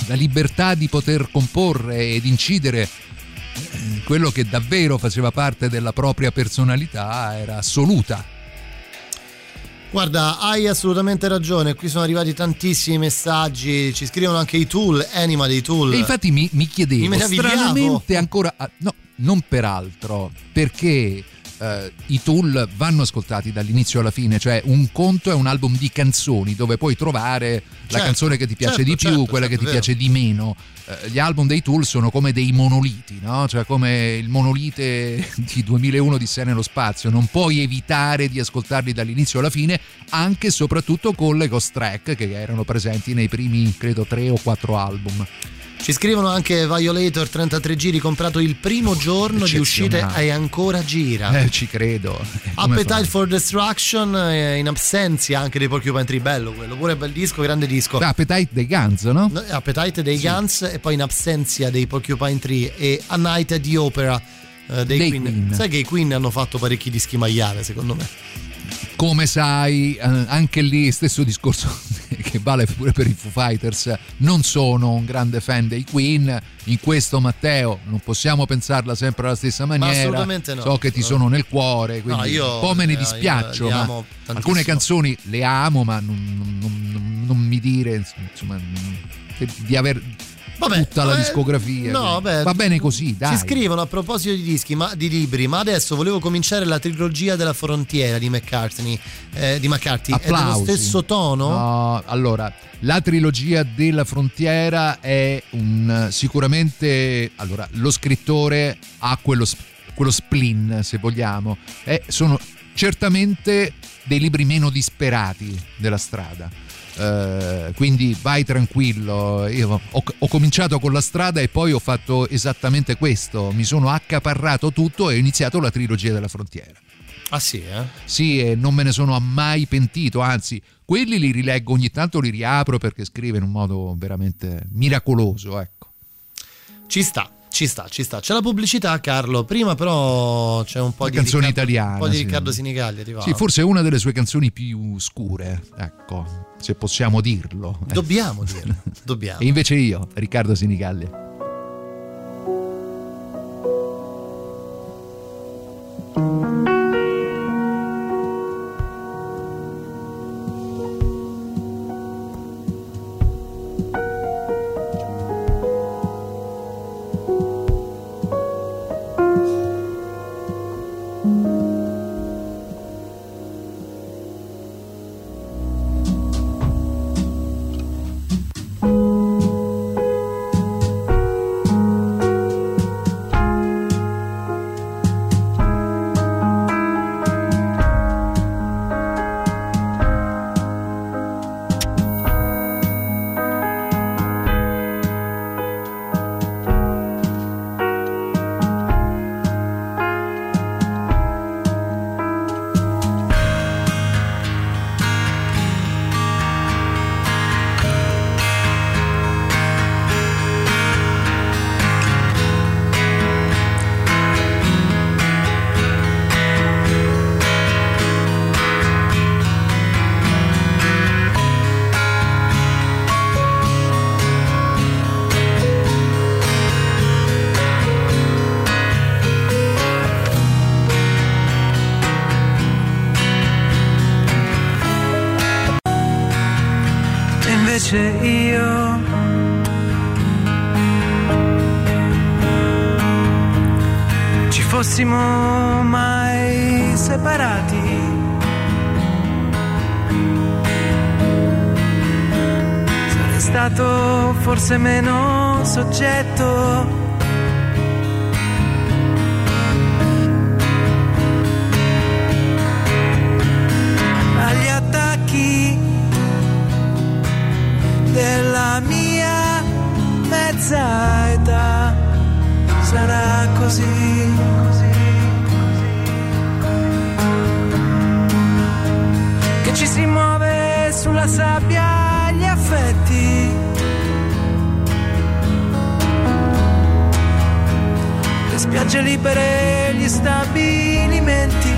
la libertà di poter comporre ed incidere eh, quello che davvero faceva parte della propria personalità era assoluta. Guarda, hai assolutamente ragione, qui sono arrivati tantissimi messaggi, ci scrivono anche i tool, Anima dei tool. E infatti mi, mi chiedevo, Mi stranamente ancora... ah, no, non peraltro, perché eh, i tool vanno ascoltati dall'inizio alla fine, cioè un conto è un album di canzoni dove puoi trovare la Certo, canzone che ti piace certo, di più, certo, quella certo, che ti vero. piace di meno. Eh, gli album dei tool sono come dei monoliti, no? Cioè come il monolite (laughs) di 2001 di Sé nello spazio, non puoi evitare di ascoltarli dall'inizio alla fine, anche e soprattutto con le ghost track che erano presenti nei primi, credo, tre o quattro album. Ci scrivono anche Violator 33 giri comprato il primo giorno di uscita e ancora gira. Eh, ci credo. (laughs) Come Appetite fa? for Destruction eh, in absenza anche dei Porcupine Tree, bello quello, pure bel disco, grande disco. Beh, Appetite dei Guns, no? No, Appetite dei Guns e poi in absenza dei Porcupine Tree e A Night at the Opera eh, dei, Dei Queen. Queen. Sai che i Queen hanno fatto parecchi dischi maiale secondo me. Come sai, eh, anche lì stesso discorso che vale pure per i Foo Fighters. Non sono un grande fan dei Queen. In questo, Matteo, non possiamo pensarla sempre alla stessa maniera. assolutamente no. So che ti sono nel cuore, quindi No, io- un po' me ne eh, dispiaccio. io li ma alcune canzoni le amo, ma non, non- non- non mi dire insomma, di aver tutta la eh, discografia. no, beh, Va bene così, dai. Ci scrivono a proposito di dischi, ma, di libri, ma adesso volevo cominciare la trilogia della frontiera di McCartney. eh, di McCarthy. È dello Applausi. stesso tono? No, allora, la trilogia della frontiera è un sicuramente allora, lo scrittore ha quello, quello spleen, se vogliamo. Eh, sono certamente dei libri meno disperati della strada. Eh, quindi vai tranquillo. Io ho, ho cominciato con la strada e poi ho fatto esattamente questo. Mi sono accaparrato tutto e ho iniziato la trilogia della frontiera. Ah sì, eh? Sì, e non me ne sono mai pentito, anzi, quelli li rileggo ogni tanto, li riapro perché scrive in un modo veramente miracoloso, ecco. Ci sta. Ci sta, ci sta. C'è la pubblicità, Carlo. Prima, però, c'è un po' La di canzone Riccardo, italiana, Un po' di sì. Riccardo Sinigallia. Ti va? Sì, forse è una delle sue canzoni più scure, ecco, se possiamo dirlo. Dobbiamo dirlo. Dobbiamo. (laughs) E invece io, Riccardo Sinigallia. spiagge libere, gli stabilimenti.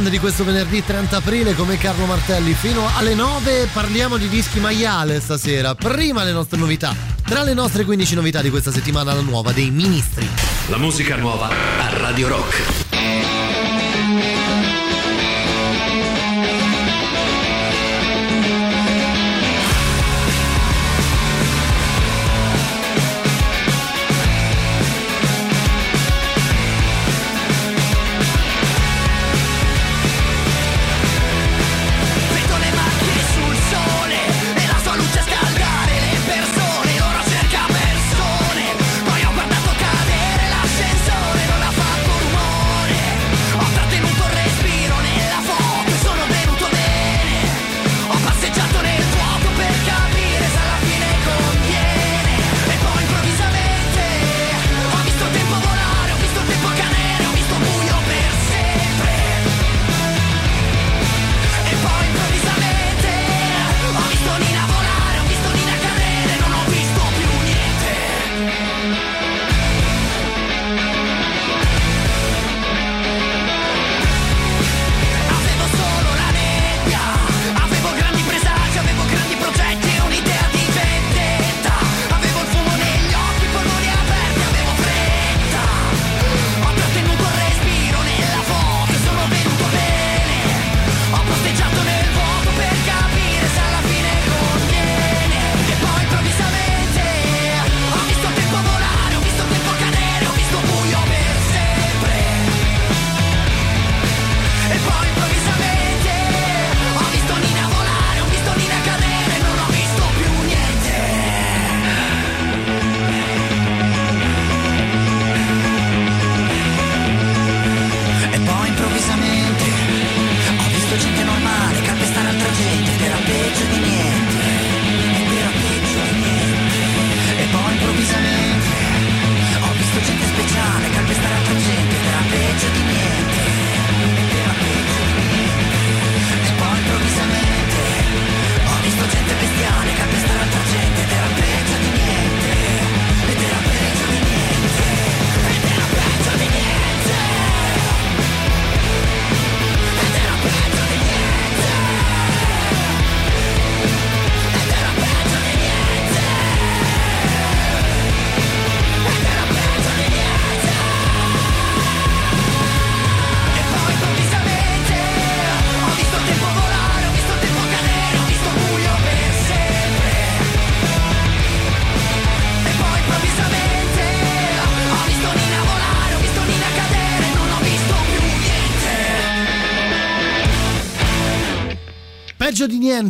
weekend di questo venerdì 30 aprile come Carlo Martelli fino alle 9 parliamo di dischi maiale stasera. Prima le nostre novità. Tra le nostre 15 novità di questa settimana la nuova dei Ministri. La musica nuova a Radio Rock.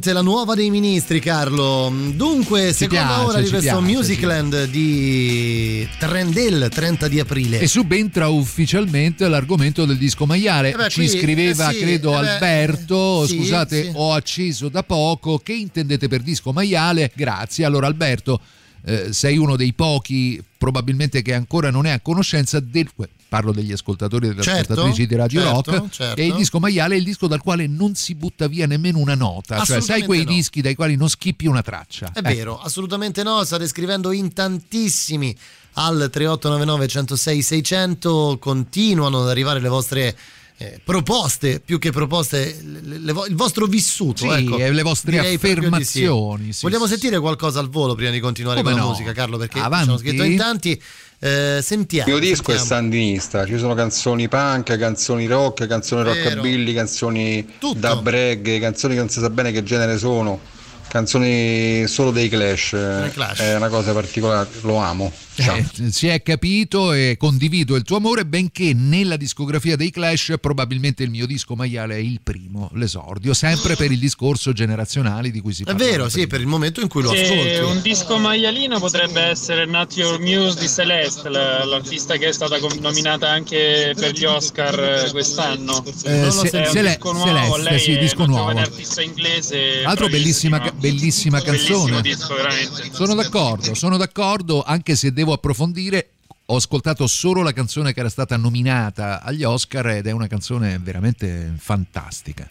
Niente, la nuova dei ministri, Carlo. Dunque, seconda piace, ora di ci questo piace, Musicland di Trendel, 30 di aprile. E subentra ufficialmente l'argomento del disco maiale. Eh beh, Ci qui, scriveva, eh sì, credo, eh beh, Alberto. sì, Scusate, sì. ho acceso da poco. Che intendete per disco maiale? Grazie. Allora, Alberto, eh, sei uno dei pochi, probabilmente, che ancora non è a conoscenza del. Parlo degli ascoltatori e delle Certo, ascoltatrici di Radio certo, Rock. certo. E il disco maiale è il disco dal quale non si butta via nemmeno una nota. Cioè, sai quei no. dischi dai quali non schippi una traccia. È Ecco. vero, assolutamente no, state scrivendo in tantissimi al 3899 106 600, continuano ad arrivare le vostre eh, proposte, più che proposte, le- le il vostro vissuto. Sì, ecco. e le vostre affermazioni, sì, Vogliamo sì, sentire qualcosa al volo prima di continuare Come con la no? musica, Carlo? Perché Avanti. ci hanno scritto in tanti. Eh, sentiamo. Il mio disco è sentiamo. sandinista, ci sono canzoni punk, canzoni rock, canzoni Vero. rockabilly, canzoni da breg, canzoni che non si sa bene che genere sono, canzoni solo dei Clash, Clash. è una cosa particolare, lo amo. Eh, si è capito e condivido il tuo amore, benché nella discografia dei Clash probabilmente il mio disco maiale è il primo, l'esordio, sempre per il discorso generazionale di cui si È parla. vero, sì, per il momento in cui lo ascolti. un disco maialino potrebbe essere Not Your Muse di Celeste, la- l'artista che è stata nominata anche per gli Oscar eh, quest'anno. Eh, È Se- Cele- disco nuovo, Celeste, lei sì, è disco nuovo. giovane artista inglese. Altro bellissima, bellissima canzone. Disco. Sono d'accordo, sono d'accordo, anche se devo approfondire. Ho ascoltato solo la canzone che era stata nominata agli Oscar ed è una canzone veramente fantastica.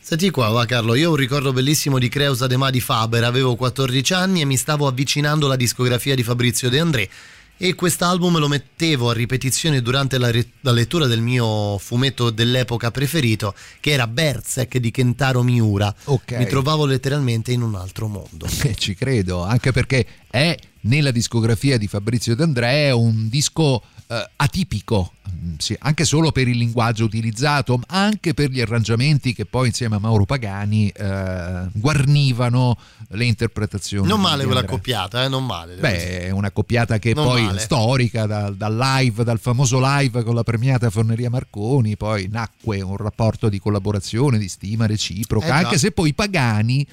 Senti qua, va Carlo, io ho un ricordo bellissimo di Creusa De Ma di Faber, avevo 14 anni e mi stavo avvicinando alla discografia di Fabrizio De André e quest'album lo mettevo a ripetizione durante la, re- la lettura del mio fumetto dell'epoca preferito, che era Berserk di Kentaro Miura. Ok. Mi trovavo letteralmente in un altro mondo. (laughs) Eh, ci credo, anche perché è nella discografia di Fabrizio D'Andrea un disco eh, atipico, mm, sì, anche solo per il linguaggio utilizzato, ma anche per gli arrangiamenti che poi insieme a Mauro Pagani eh, guarnivano le interpretazioni. Non male quella accoppiata, eh, non male. Beh, è una coppiata che Non poi male. storica, da- dal live, dal famoso live con la premiata Forneria Marconi, poi nacque un rapporto di collaborazione, di stima reciproca, Eh anche se poi Pagani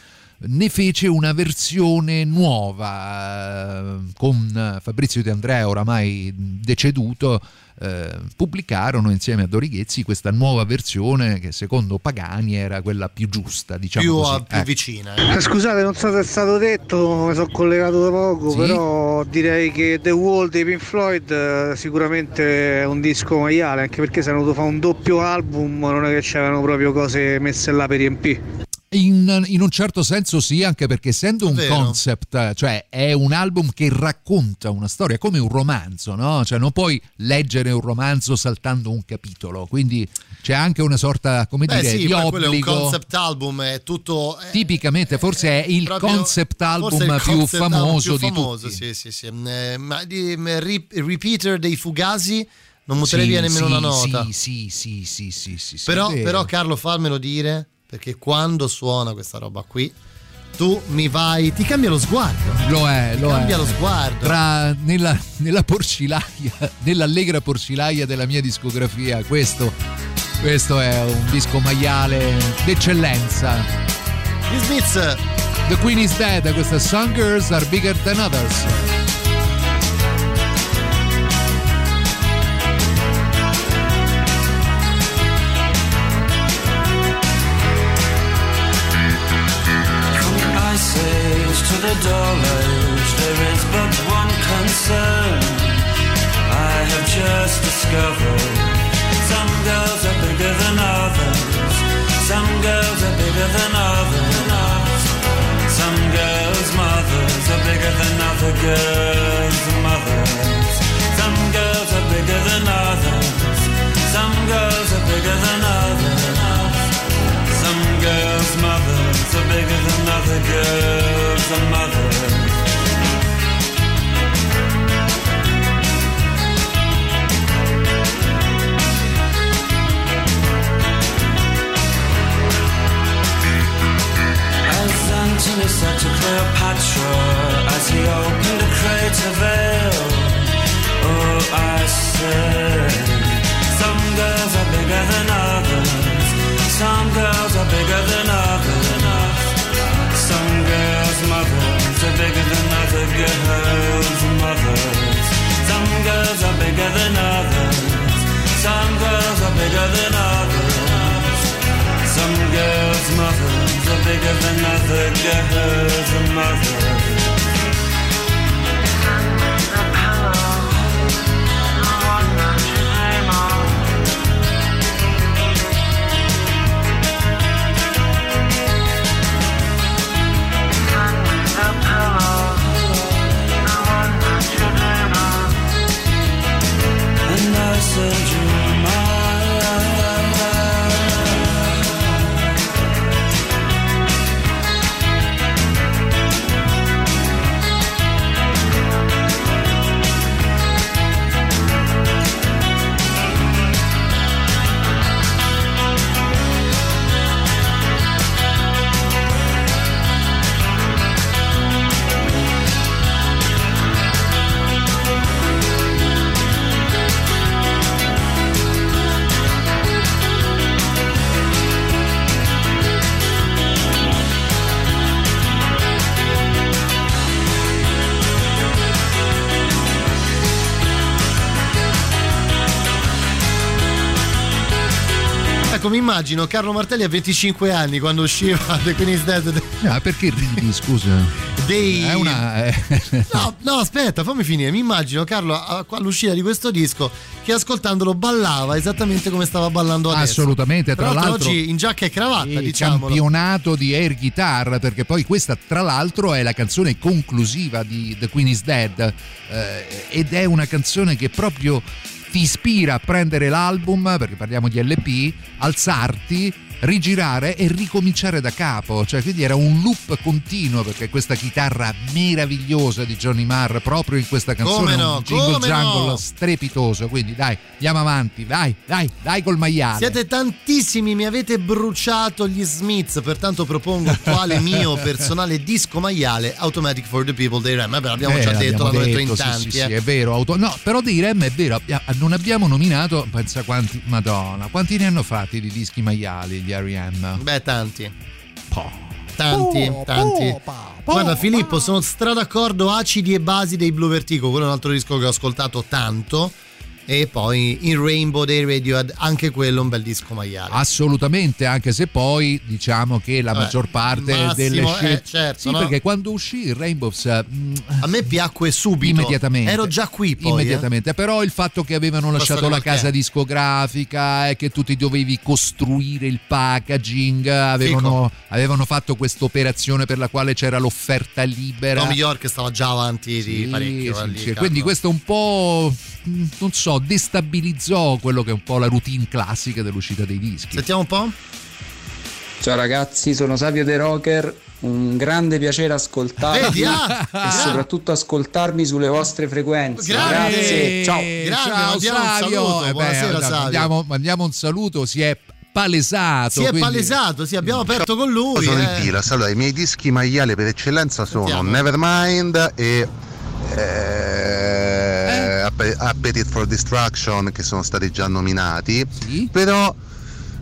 ne fece una versione nuova eh, con Fabrizio De Andrea, oramai deceduto. eh, pubblicarono insieme a Dorighezzi questa nuova versione che secondo Pagani era quella più giusta, diciamo più, così. più Ecco. vicina. eh. Eh, Scusate, non so se è stato detto, mi sono collegato da poco, Sì? però direi che The Wall dei Pink Floyd eh, sicuramente è un disco maiale, anche perché se hanno dovuto fare un doppio album, non è che c'erano proprio cose messe là per riempire. In, in un certo senso sì, anche perché essendo un Vero. concept, cioè è un album che racconta una storia come un romanzo, no? Cioè non puoi leggere un romanzo saltando un capitolo, quindi c'è anche una sorta, come Beh dire, sì, di quello è un obbligo. concept album, è tutto... è- Tipicamente forse è il proprio- concept album il più concept famoso più di famoso, tutti. Sì, sì, sì. Eh, ma di Re- Repeater dei Fugasi non butterei Sì, via nemmeno sì, una nota. Sì, sì, sì, sì, sì, sì, però, però Carlo fammelo dire, perché quando suona questa roba qui, tu mi vai, ti cambia lo sguardo. Lo è, lo cambia è. lo sguardo. Tra, nella, nella porcilaia, nell'allegra porcilaia della mia discografia, questo, questo è un disco maiale d'eccellenza. Gli Smiths, The Queen is Dead, questa Some Girls Are Bigger Than Others. To the dull age, there is but one concern. I have just discovered some girls are bigger than others. Some girls are bigger than others. Some girls' mothers are bigger than other girls' mothers. Some girls are bigger than others. Some girls are bigger than bigger girls' mothers. As Antony said to Cleopatra as he opened a crater veil, oh, I said, some girls are bigger than others. Some girls are bigger than others. Some girls' mothers are bigger than other girls' mothers. Some girls are bigger than others. Some girls are bigger than others. Some girls' mothers are bigger than other girls' mothers. And immagino Carlo Martelli a 25 anni quando usciva (laughs) The Queen is Dead. Ah, perché ridi, scusa? Dei... È una... eh, No, no, aspetta, fammi finire. Mi immagino Carlo all'uscita di questo disco che ascoltandolo ballava esattamente come stava ballando adesso. Assolutamente, tra l'altro l'altro- oggi in giacca e cravatta, il diciamolo. campionato di air guitar perché poi questa tra l'altro è la canzone conclusiva di The Queen is Dead eh, ed è una canzone che proprio ti ispira a prendere l'album perché parliamo di LP alzarti rigirare e ricominciare da capo cioè quindi era un loop continuo perché questa chitarra meravigliosa di Johnny Marr proprio in questa canzone Come no, un jingle come jungle no. strepitoso quindi dai andiamo avanti vai dai dai col maiale Siete tantissimi, mi avete bruciato gli Smiths, pertanto propongo quale (laughs) mio personale disco maiale Automatic for the People dei Ram. Vabbè, l'abbiamo Eh, già detto, l'abbiamo l'hanno detto in detto, sì, tanti. sì, eh. sì, è vero. auto- No, però dei Rem è vero, non abbiamo nominato, pensa quanti, madonna, quanti ne hanno fatti di dischi maiali R.E.M.? Beh, tanti. Tanti, tanti. Guarda Filippo, sono stra d'accordo acidi e basi dei Blue Vertigo, quello è un altro disco che ho ascoltato tanto. E poi in Rainbow dei Radiohead, anche quello un bel disco maiale. Assolutamente, anche se poi diciamo che la Vabbè, maggior parte Massimo, delle eh, scelte... certo, sì, no? perché quando uscì il Rainbows... mm, A me piacque subito. Immediatamente. Ero già qui poi. eh. Immediatamente, però il fatto che avevano lasciato storia la casa anno. discografica e che tu ti dovevi costruire il packaging, avevano, avevano fatto questa operazione per la quale c'era l'offerta libera. Tom York stava già avanti di Sì, parecchio. sì, lì, sì. Carlo. Quindi questo un po', mh, non so, destabilizzò quello che è un po' la routine classica dell'uscita dei dischi. Sentiamo un po'? Ciao ragazzi, sono Savio De Rocker, un grande piacere ascoltarvi ah, e soprattutto ascoltarmi sulle vostre frequenze. Grande! Grazie, ciao. Grande, Ciao mandiamo un Savio! saluto, Eh beh, buonasera, mandiamo- Savio. Mandiamo, mandiamo un saluto, si è palesato. Si è quindi- palesato, sì, abbiamo aperto con lui. sono eh. in fila. Allora, i miei dischi maiali per eccellenza sono Sentiamo. Nevermind e eh, Appetite for Destruction che sono stati già nominati. Però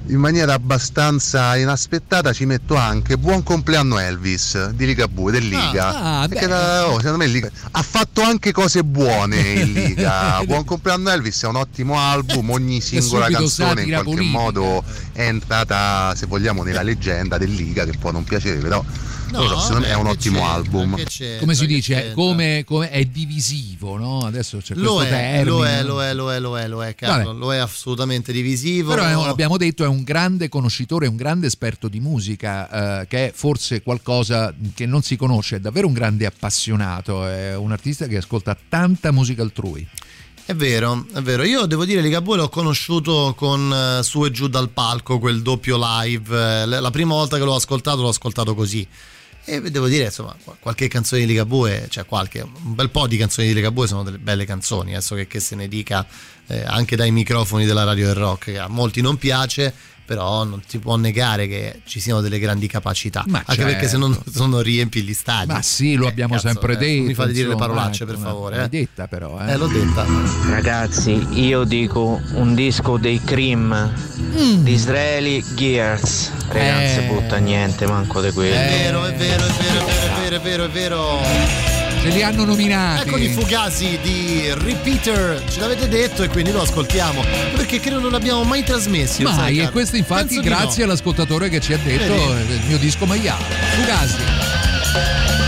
in maniera abbastanza inaspettata ci metto anche Buon compleanno Elvis di Ligabue del Liga. Ah, Perché beh. la- oh, secondo me Liga ha fatto anche cose buone in Liga. (laughs) Buon compleanno Elvis è un ottimo album, ogni (laughs) singola canzone in qualche politica. modo è entrata, se vogliamo, nella leggenda del Liga, che può non piacere, però lo so, secondo me è un ottimo album. Come si dice? Come, come è divisivo, no? Adesso c'è Lo questo è, termine. lo è, lo è, lo è, lo è, lo è, Carlo, Vabbè. lo è assolutamente divisivo. Però è- l'abbiamo detto, è un grande conoscitore, un grande esperto di musica, eh, che è forse qualcosa che non si conosce, è davvero un grande appassionato, è un artista che ascolta tanta musica altrui. È vero, è vero. Io devo dire Ligabue l'ho conosciuto con eh, Su e giù dal palco, quel doppio live. Eh, La prima volta che l'ho ascoltato l'ho ascoltato così. E devo dire, insomma, qual- qualche canzone di Ligabue, cioè qualche, un bel po' di canzoni di Ligabue sono delle belle canzoni, adesso che, che se ne dica eh, anche dai microfoni della radio del rock, che a molti non piace, però non si può negare che ci siano delle grandi capacità. Ma Anche perché se non, certo. se non riempi gli stadi. Ma sì, lo abbiamo cazzo, sempre eh, detto. non mi fate dire le parolacce, ecco, per favore. l'hai eh. detta però, eh. Eh, l'ho detta. Ragazzi, io dico un disco dei Cream Disraeli Gears. Ragazzi, Eh. butta niente, manco di quello. È vero, è vero, è vero, è vero, è vero, è vero, è vero. Ce li hanno nominati. Ecco i fugasi di Repeater, ce l'avete detto e quindi lo ascoltiamo. Perché credo non l'abbiamo mai trasmesso. sai, Mai, e Carlo? questo infatti Penso grazie no. all'ascoltatore che ci ha detto Vedi? il mio disco maiale. Fugasi.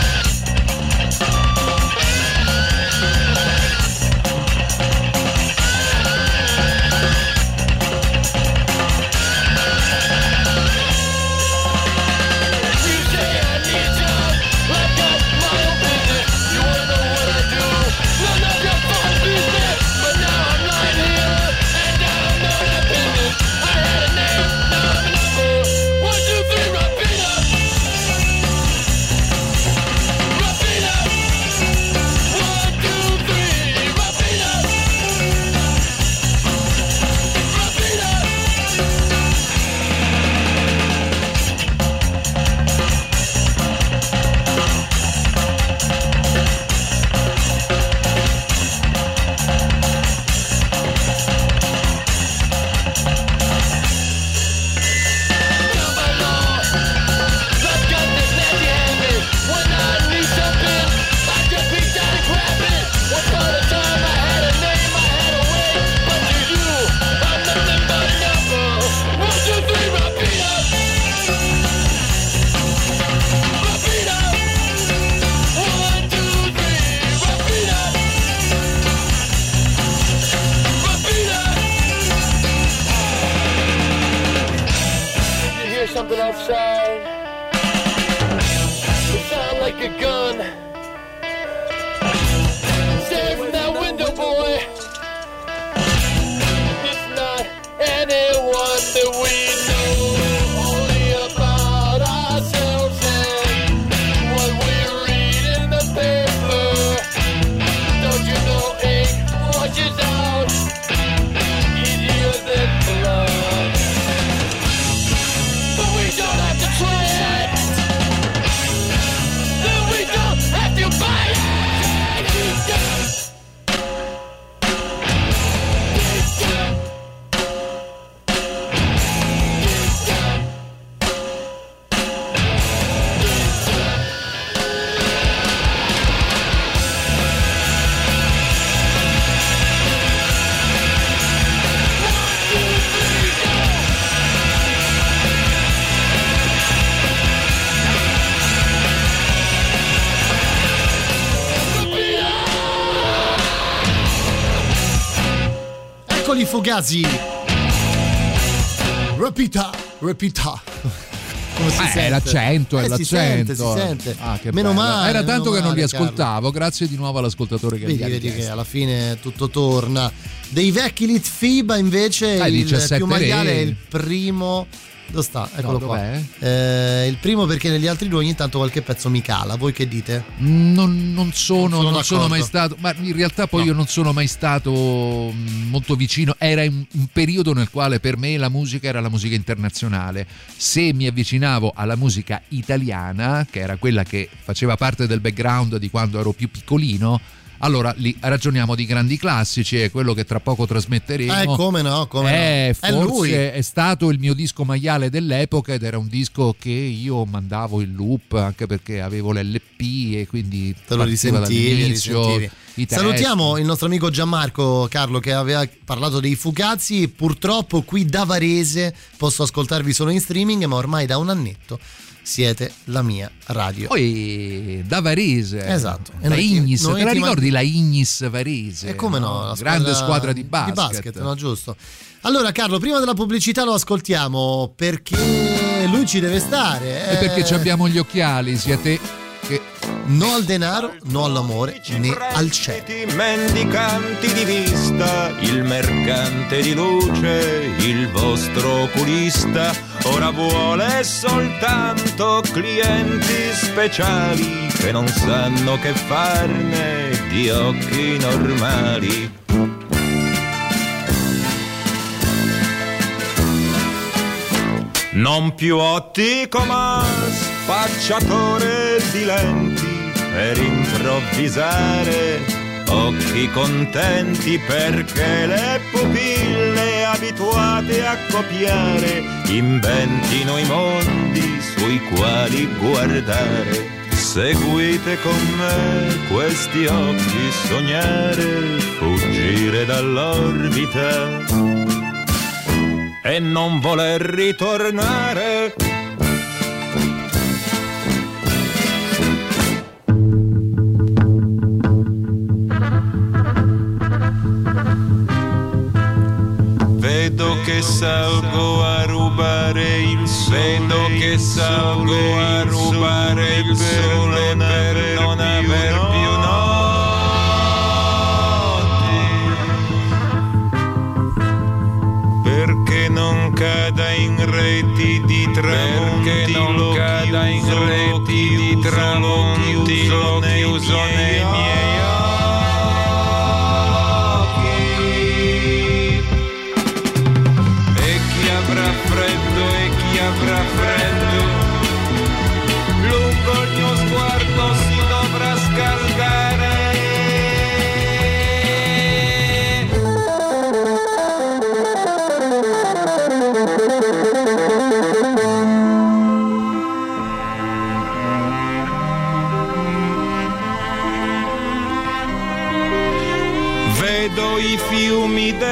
Eccoli i fugasi. Repita, repita. Come si Eh, sente? è l'accento, è Eh, l'accento. Si sente, si sente. Ah, che meno bello. male. Era tanto che non li male, Carlo. ascoltavo. Grazie di nuovo all'ascoltatore che Vedi, vedi che alla fine tutto torna. Dei vecchi Lit FIBA invece Ah, il il 17 più maiale è il primo. Dove sta? Eccolo No, qua. Eh, il primo perché negli altri due ogni tanto qualche pezzo mi cala. Voi che dite? Non, non sono, sono non sono mai stato, ma in realtà poi io non sono mai stato mh, molto vicino. Era un, un periodo nel quale per me la musica era la musica internazionale. Se mi avvicinavo alla musica italiana, che era quella che faceva parte del background di quando ero più piccolino, allora lì ragioniamo di grandi classici e quello che tra poco trasmetteremo. Eh, come no, come no. è È forse lui. è stato il mio disco maiale dell'epoca ed era un disco che io mandavo in loop anche perché avevo l'LP e quindi Te lo risentivi, risentivi. Salutiamo il nostro amico Gianmarco Carlo che aveva parlato dei Fugazzi. Purtroppo qui da Varese posso ascoltarvi solo in streaming, ma ormai da un annetto siete la mia radio. Poi da Varese. Esatto. E La noi Ignis, noi te la ti man- ricordi la Ignis Varese? E come no? la Grande squadra di basket. no, giusto. Allora, Carlo, prima della pubblicità lo ascoltiamo perché lui ci deve stare. E perché eh. ci abbiamo gli occhiali, sia te che No al denaro, no all'amore, né al cielo. mendicanti di vista, il mercante di luce, il vostro oculista, ora vuole soltanto clienti speciali che non sanno che farne di occhi normali. Non più ottico ma spacciatore di lenti per improvvisare occhi contenti perché le pupille abituate a copiare inventino i mondi sui quali guardare. Seguite con me questi occhi sognare, fuggire dall'orbita e non voler ritornare. Vedo che salgo a rubare il sole. Vedo che salgo a rubare il sole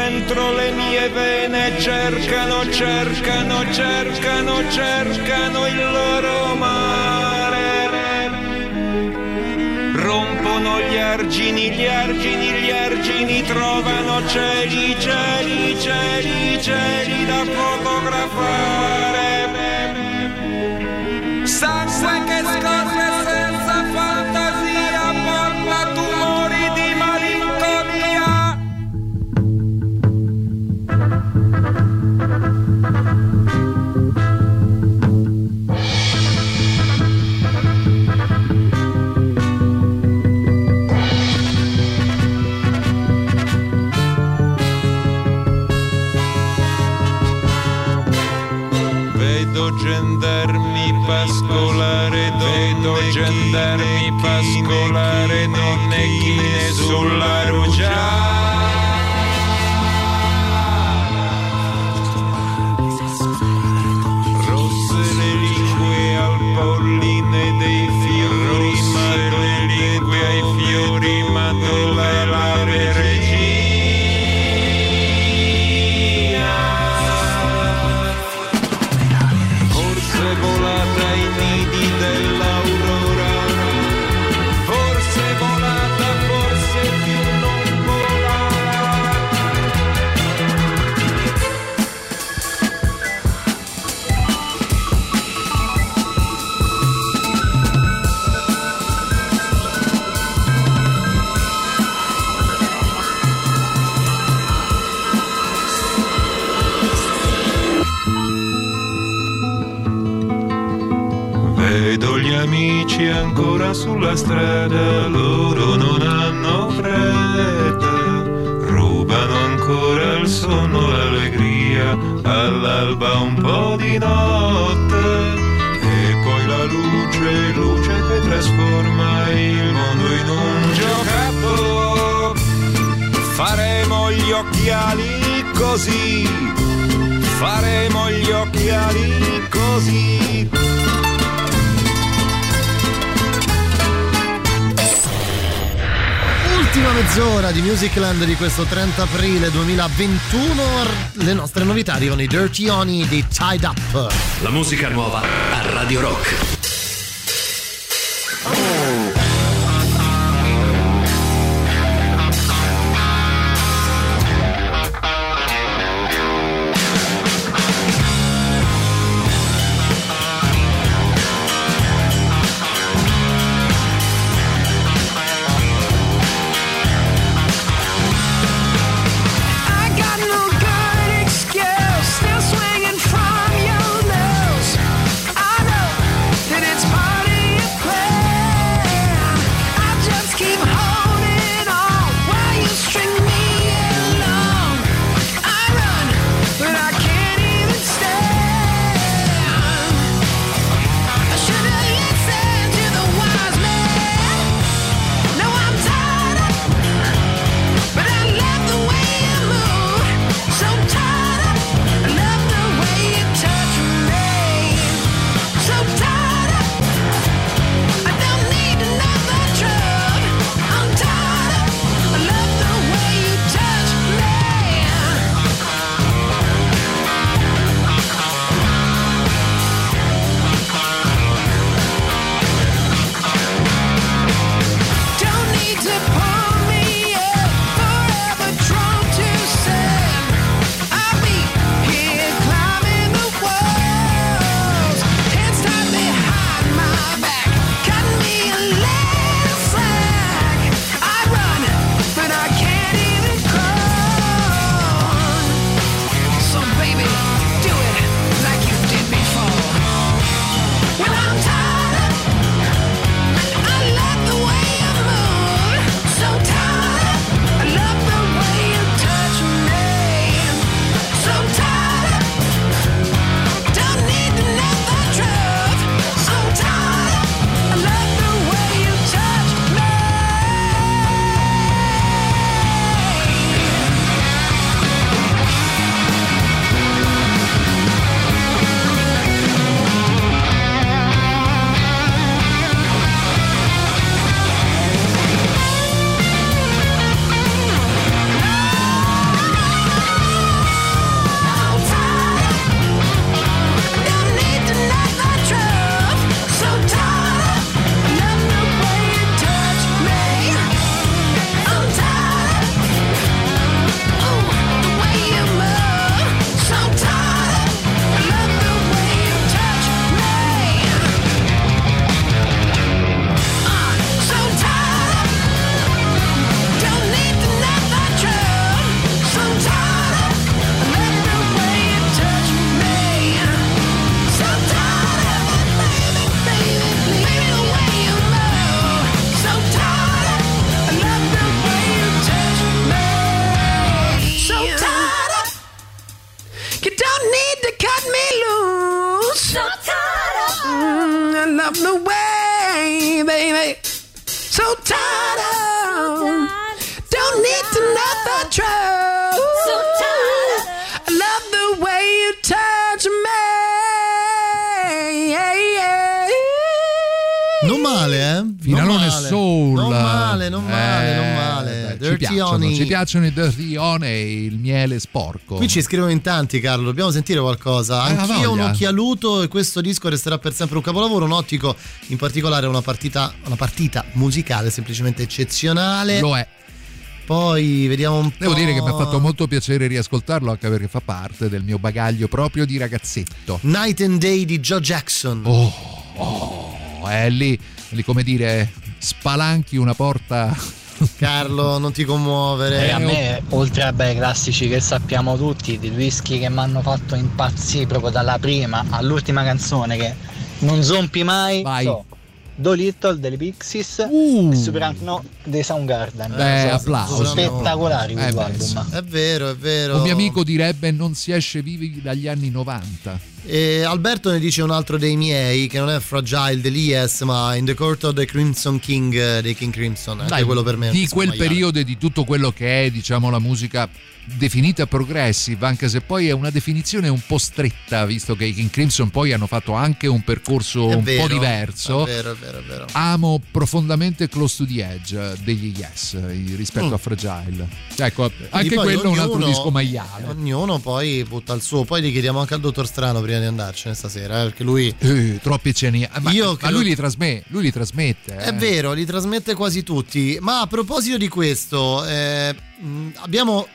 dentro le mie vene, cercano, cercano, cercano, cercano il loro mare. Rompono gli argini, gli argini, gli argini, trovano cieli, cieli, cieli, cieli da fotografare. Sangue che scorre senza pascolare, vedo gendarmi pascolare, donne chine sulla sulla strada, loro non hanno fretta, rubano ancora il sonno, l'allegria, all'alba un po' di notte, e poi la luce, luce che trasforma il mondo in un giocattolo. Faremo gli occhiali così, faremo gli occhiali così. Ultima mezz'ora di Musicland di questo 30 aprile 2021. Le nostre novità arrivano i Dirty Oni di Tied Up. La musica nuova a Radio Rock. Way, baby. So tired of, don't need to know the truth. So tired. I love the way you touch me. Yeah, yeah. Non male, eh? Finalone non male. Soul. Non male, non male, Eh, non male. Dai, ci Dirty piacciono, Honey. ci piacciono i Dirty Honey, il miele sporco. Qui ci scrivono in tanti, Carlo. Dobbiamo sentire qualcosa. Eh, Anch'io un occhialuto e questo disco resterà per sempre un capolavoro. Un ottico, in particolare, una partita, una partita musicale semplicemente eccezionale. Lo è. Poi vediamo un po'. Devo dire che mi ha fatto molto piacere riascoltarlo anche perché fa parte del mio bagaglio proprio di ragazzetto. Night and Day di Joe Jackson. Oh, oh, è lì, lì come dire, spalanchi una porta. Carlo, non ti commuovere. E a me, oltre a bei classici che sappiamo tutti, di whisky che mi hanno fatto impazzire proprio dalla prima all'ultima canzone che non zompi mai, so, Do Little delle Pixies e Super Rank No dei Soundgarden. Uh. Beh, Sono applauso. Spettacolari Eh, quell'album. beh, È vero, è vero. Un mio amico direbbe non si esce vivi dagli anni 90. E Alberto ne dice un altro dei miei che non è Fragile dell'IS ma In the Court of the Crimson King eh, dei King Crimson anche Dai, quello per me di quel maiale. periodo e di tutto quello che è diciamo la musica definita progressive anche se poi è una definizione un po' stretta visto che i King Crimson poi hanno fatto anche un percorso È un vero, po' diverso è vero, è vero, è vero. amo profondamente Close to the Edge eh, degli Yes eh, rispetto Mm. a Fragile ecco Quindi anche quello è un altro disco maiale ognuno poi butta il suo poi li chiediamo anche al dottor Strano prima di andarcene stasera eh, perché lui Eh, troppi ceni ma, Io ma lui li trasmette lui li trasmette È eh. vero, li trasmette quasi tutti. Ma a proposito di questo, eh, abbiamo,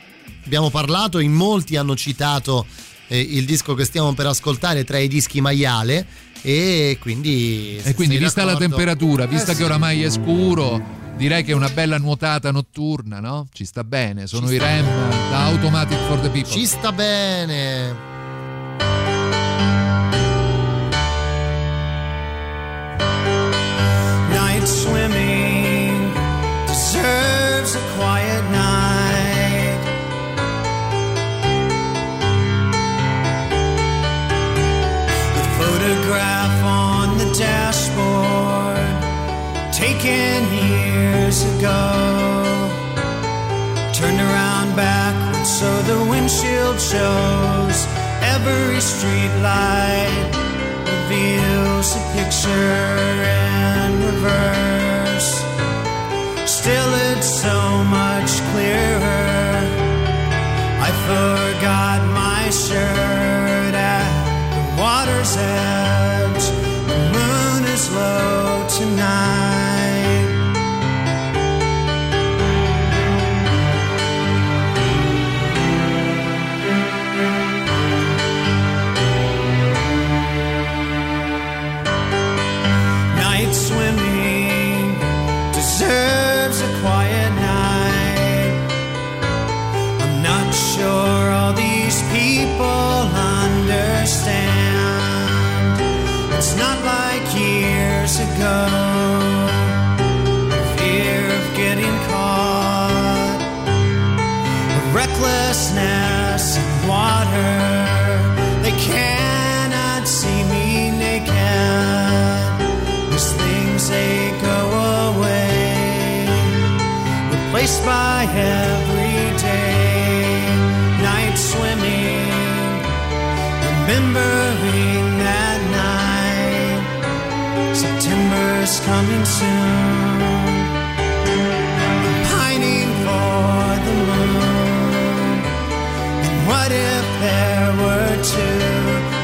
abbiamo parlato, in molti hanno citato eh, il disco che stiamo per ascoltare tra i dischi maiale. E quindi. E quindi, vista la d'accordo- temperatura, vista Eh, che sì. oramai è scuro, direi che è una bella nuotata notturna, no? Ci sta bene. Sono Ci i REM bene. da Automatic for the People. Ci sta bene. Night swimming deserves a quiet night. Dashboard, taken years ago, turned around backwards so the windshield shows every street light reveals a picture in reverse. Still, it's so much clearer. I forgot my shirt at the water's edge. time remembering that night. September's coming soon. I'm pining for the moon. And what if there were two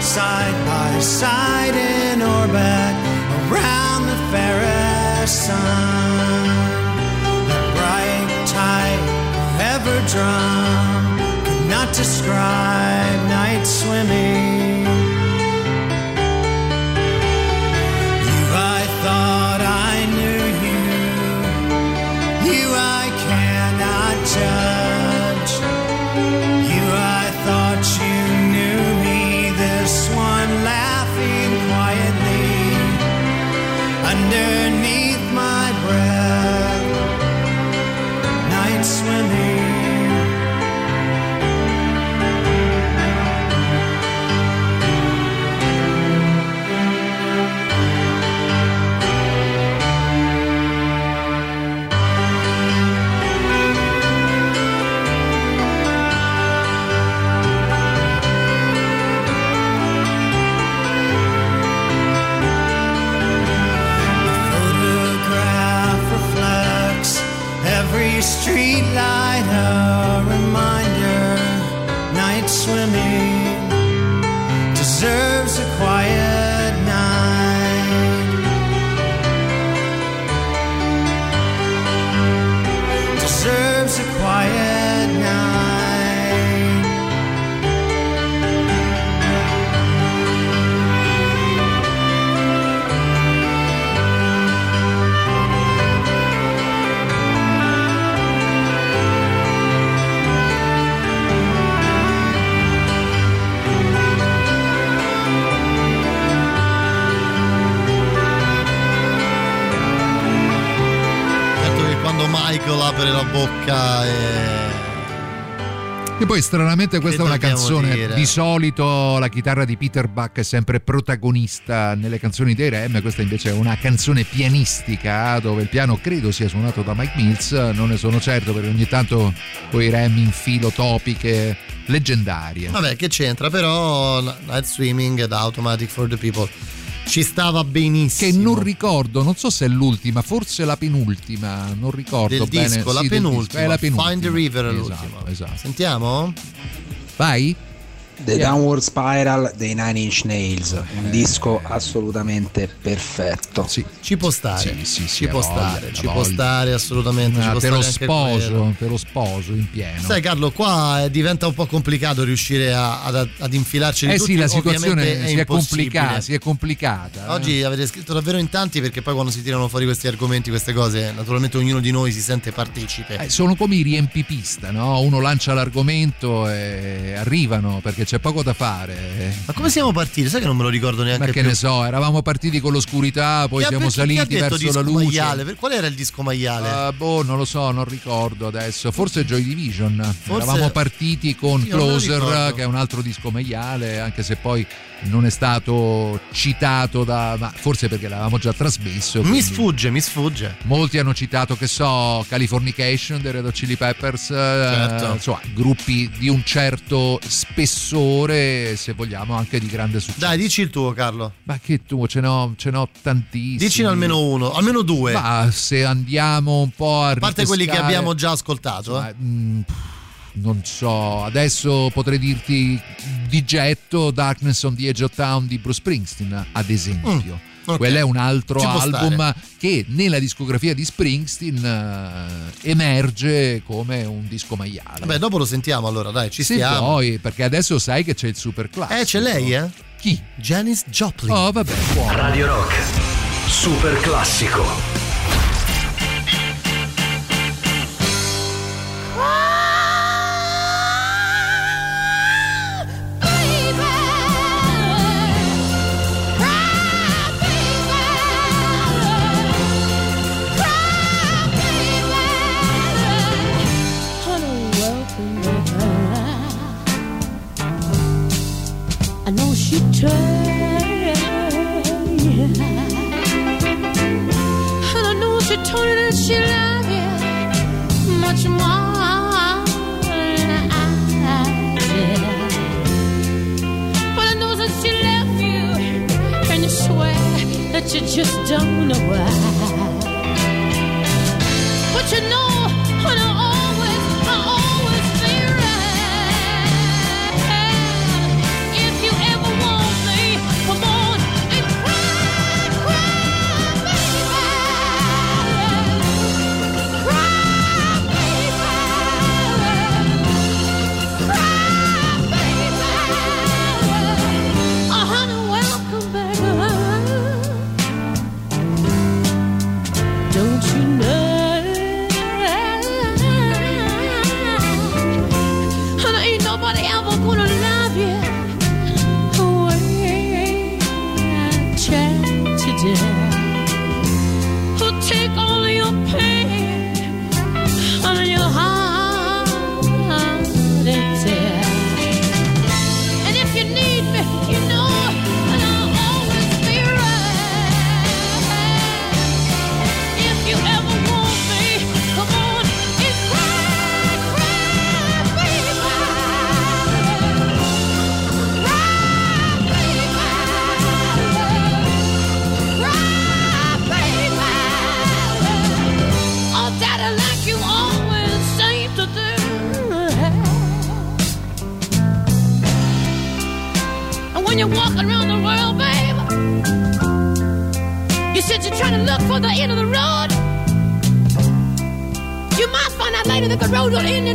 side by side in orbit around the fairest sun? That bright, tight, forever drum not describe night swimming. Apre la bocca e... E poi stranamente questa è una canzone, dire? di solito la chitarra di Peter Buck è sempre protagonista nelle canzoni dei Rem, questa invece è una canzone pianistica dove il piano credo sia suonato da Mike Mills, non ne sono certo perché ogni tanto poi Rem in filo topiche leggendarie. Vabbè, che c'entra, però Night Swimming da Automatic for the People ci stava benissimo. Che non ricordo, non so se è l'ultima, forse la penultima, non ricordo del bene. disco, la Sì, disco, penultima. È la penultima. Find the River è Esatto, l'ultima. esatto. Sentiamo? Vai. The Downward Spiral dei Nine Inch Nails, Eh. un disco assolutamente perfetto. Ci può stare, Sì, sì, ci può voglia, stare, ci può voglia. stare assolutamente. ci Ah, può te lo sposo, te lo sposo in pieno. Sai Carlo, qua eh, diventa un po' complicato riuscire a- ad, ad infilarci eh tutti, sì, la ovviamente situazione è si è, complicata, si è complicata. eh. Oggi avete scritto davvero in tanti perché poi quando si tirano fuori questi argomenti, queste cose, naturalmente ognuno di noi si sente partecipe. Eh, sono come i riempipista, no? Uno lancia l'argomento e arrivano perché c'è poco da fare. Ma come siamo partiti? Sai che non me lo ricordo neanche Ma che più. ne so, eravamo partiti con l'oscurità, poi siamo saliti verso la luce. maiale? Qual era il disco maiale? Ah, boh, non lo so, non ricordo adesso. Forse Joy Division. Eravamo partiti con Closer, che è un altro disco maiale, anche se poi non è stato citato da. ma forse perché l'avevamo già trasmesso. mi sfugge, mi sfugge. Molti hanno citato, che so, Californication dei Red Hot Chili Peppers, eh, Certo. insomma, gruppi di un certo spessore, se vogliamo, anche di grande successo. Dai, dici il tuo, Carlo. Ma che tu, ce n'ho, ce n'ho tantissimi. Dicine almeno uno, almeno due. Ma se andiamo un po' a a parte quelli che abbiamo già ascoltato. eh. Mm, pff, non so, adesso potrei dirti di getto Darkness on the Edge of Town di Bruce Springsteen, ad esempio. Mm, ok. Quello è un altro Ci album che nella discografia di Springsteen eh, emerge come un disco maiale. Vabbè, dopo lo sentiamo allora, dai, ci Se stiamo. vuoi, perché adesso sai che c'è il super classico. Eh, c'è lei, eh? Chi? Janis Joplin. Oh, vabbè, buono. Radio Rock, super classico. She loved you much more than I. But I know that she you, and you swear that you just don't know why. But you know,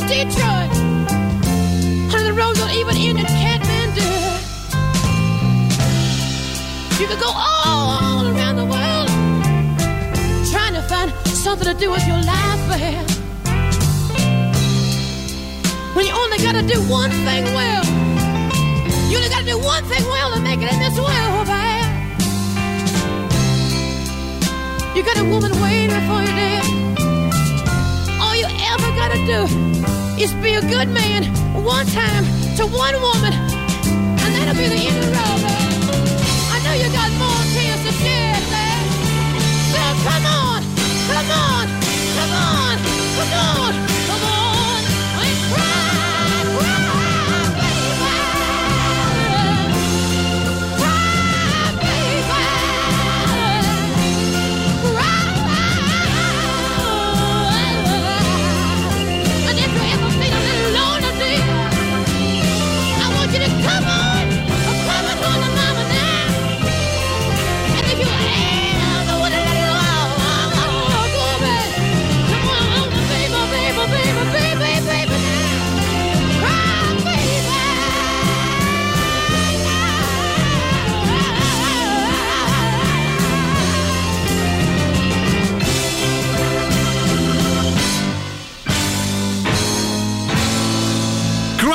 Detroit. Honey, the road will even end in Kathmandu. You could go all around the world trying to find something to do with your life, babe. When you only gotta do one thing well. You only gotta do one thing well to make it in this world, babe. You got a woman waiting for you there. All you ever gotta do is be a good man one time to one woman, and that'll be the end of babe. I know you got more tears to shed, babe. So come on, come on, come on, come on,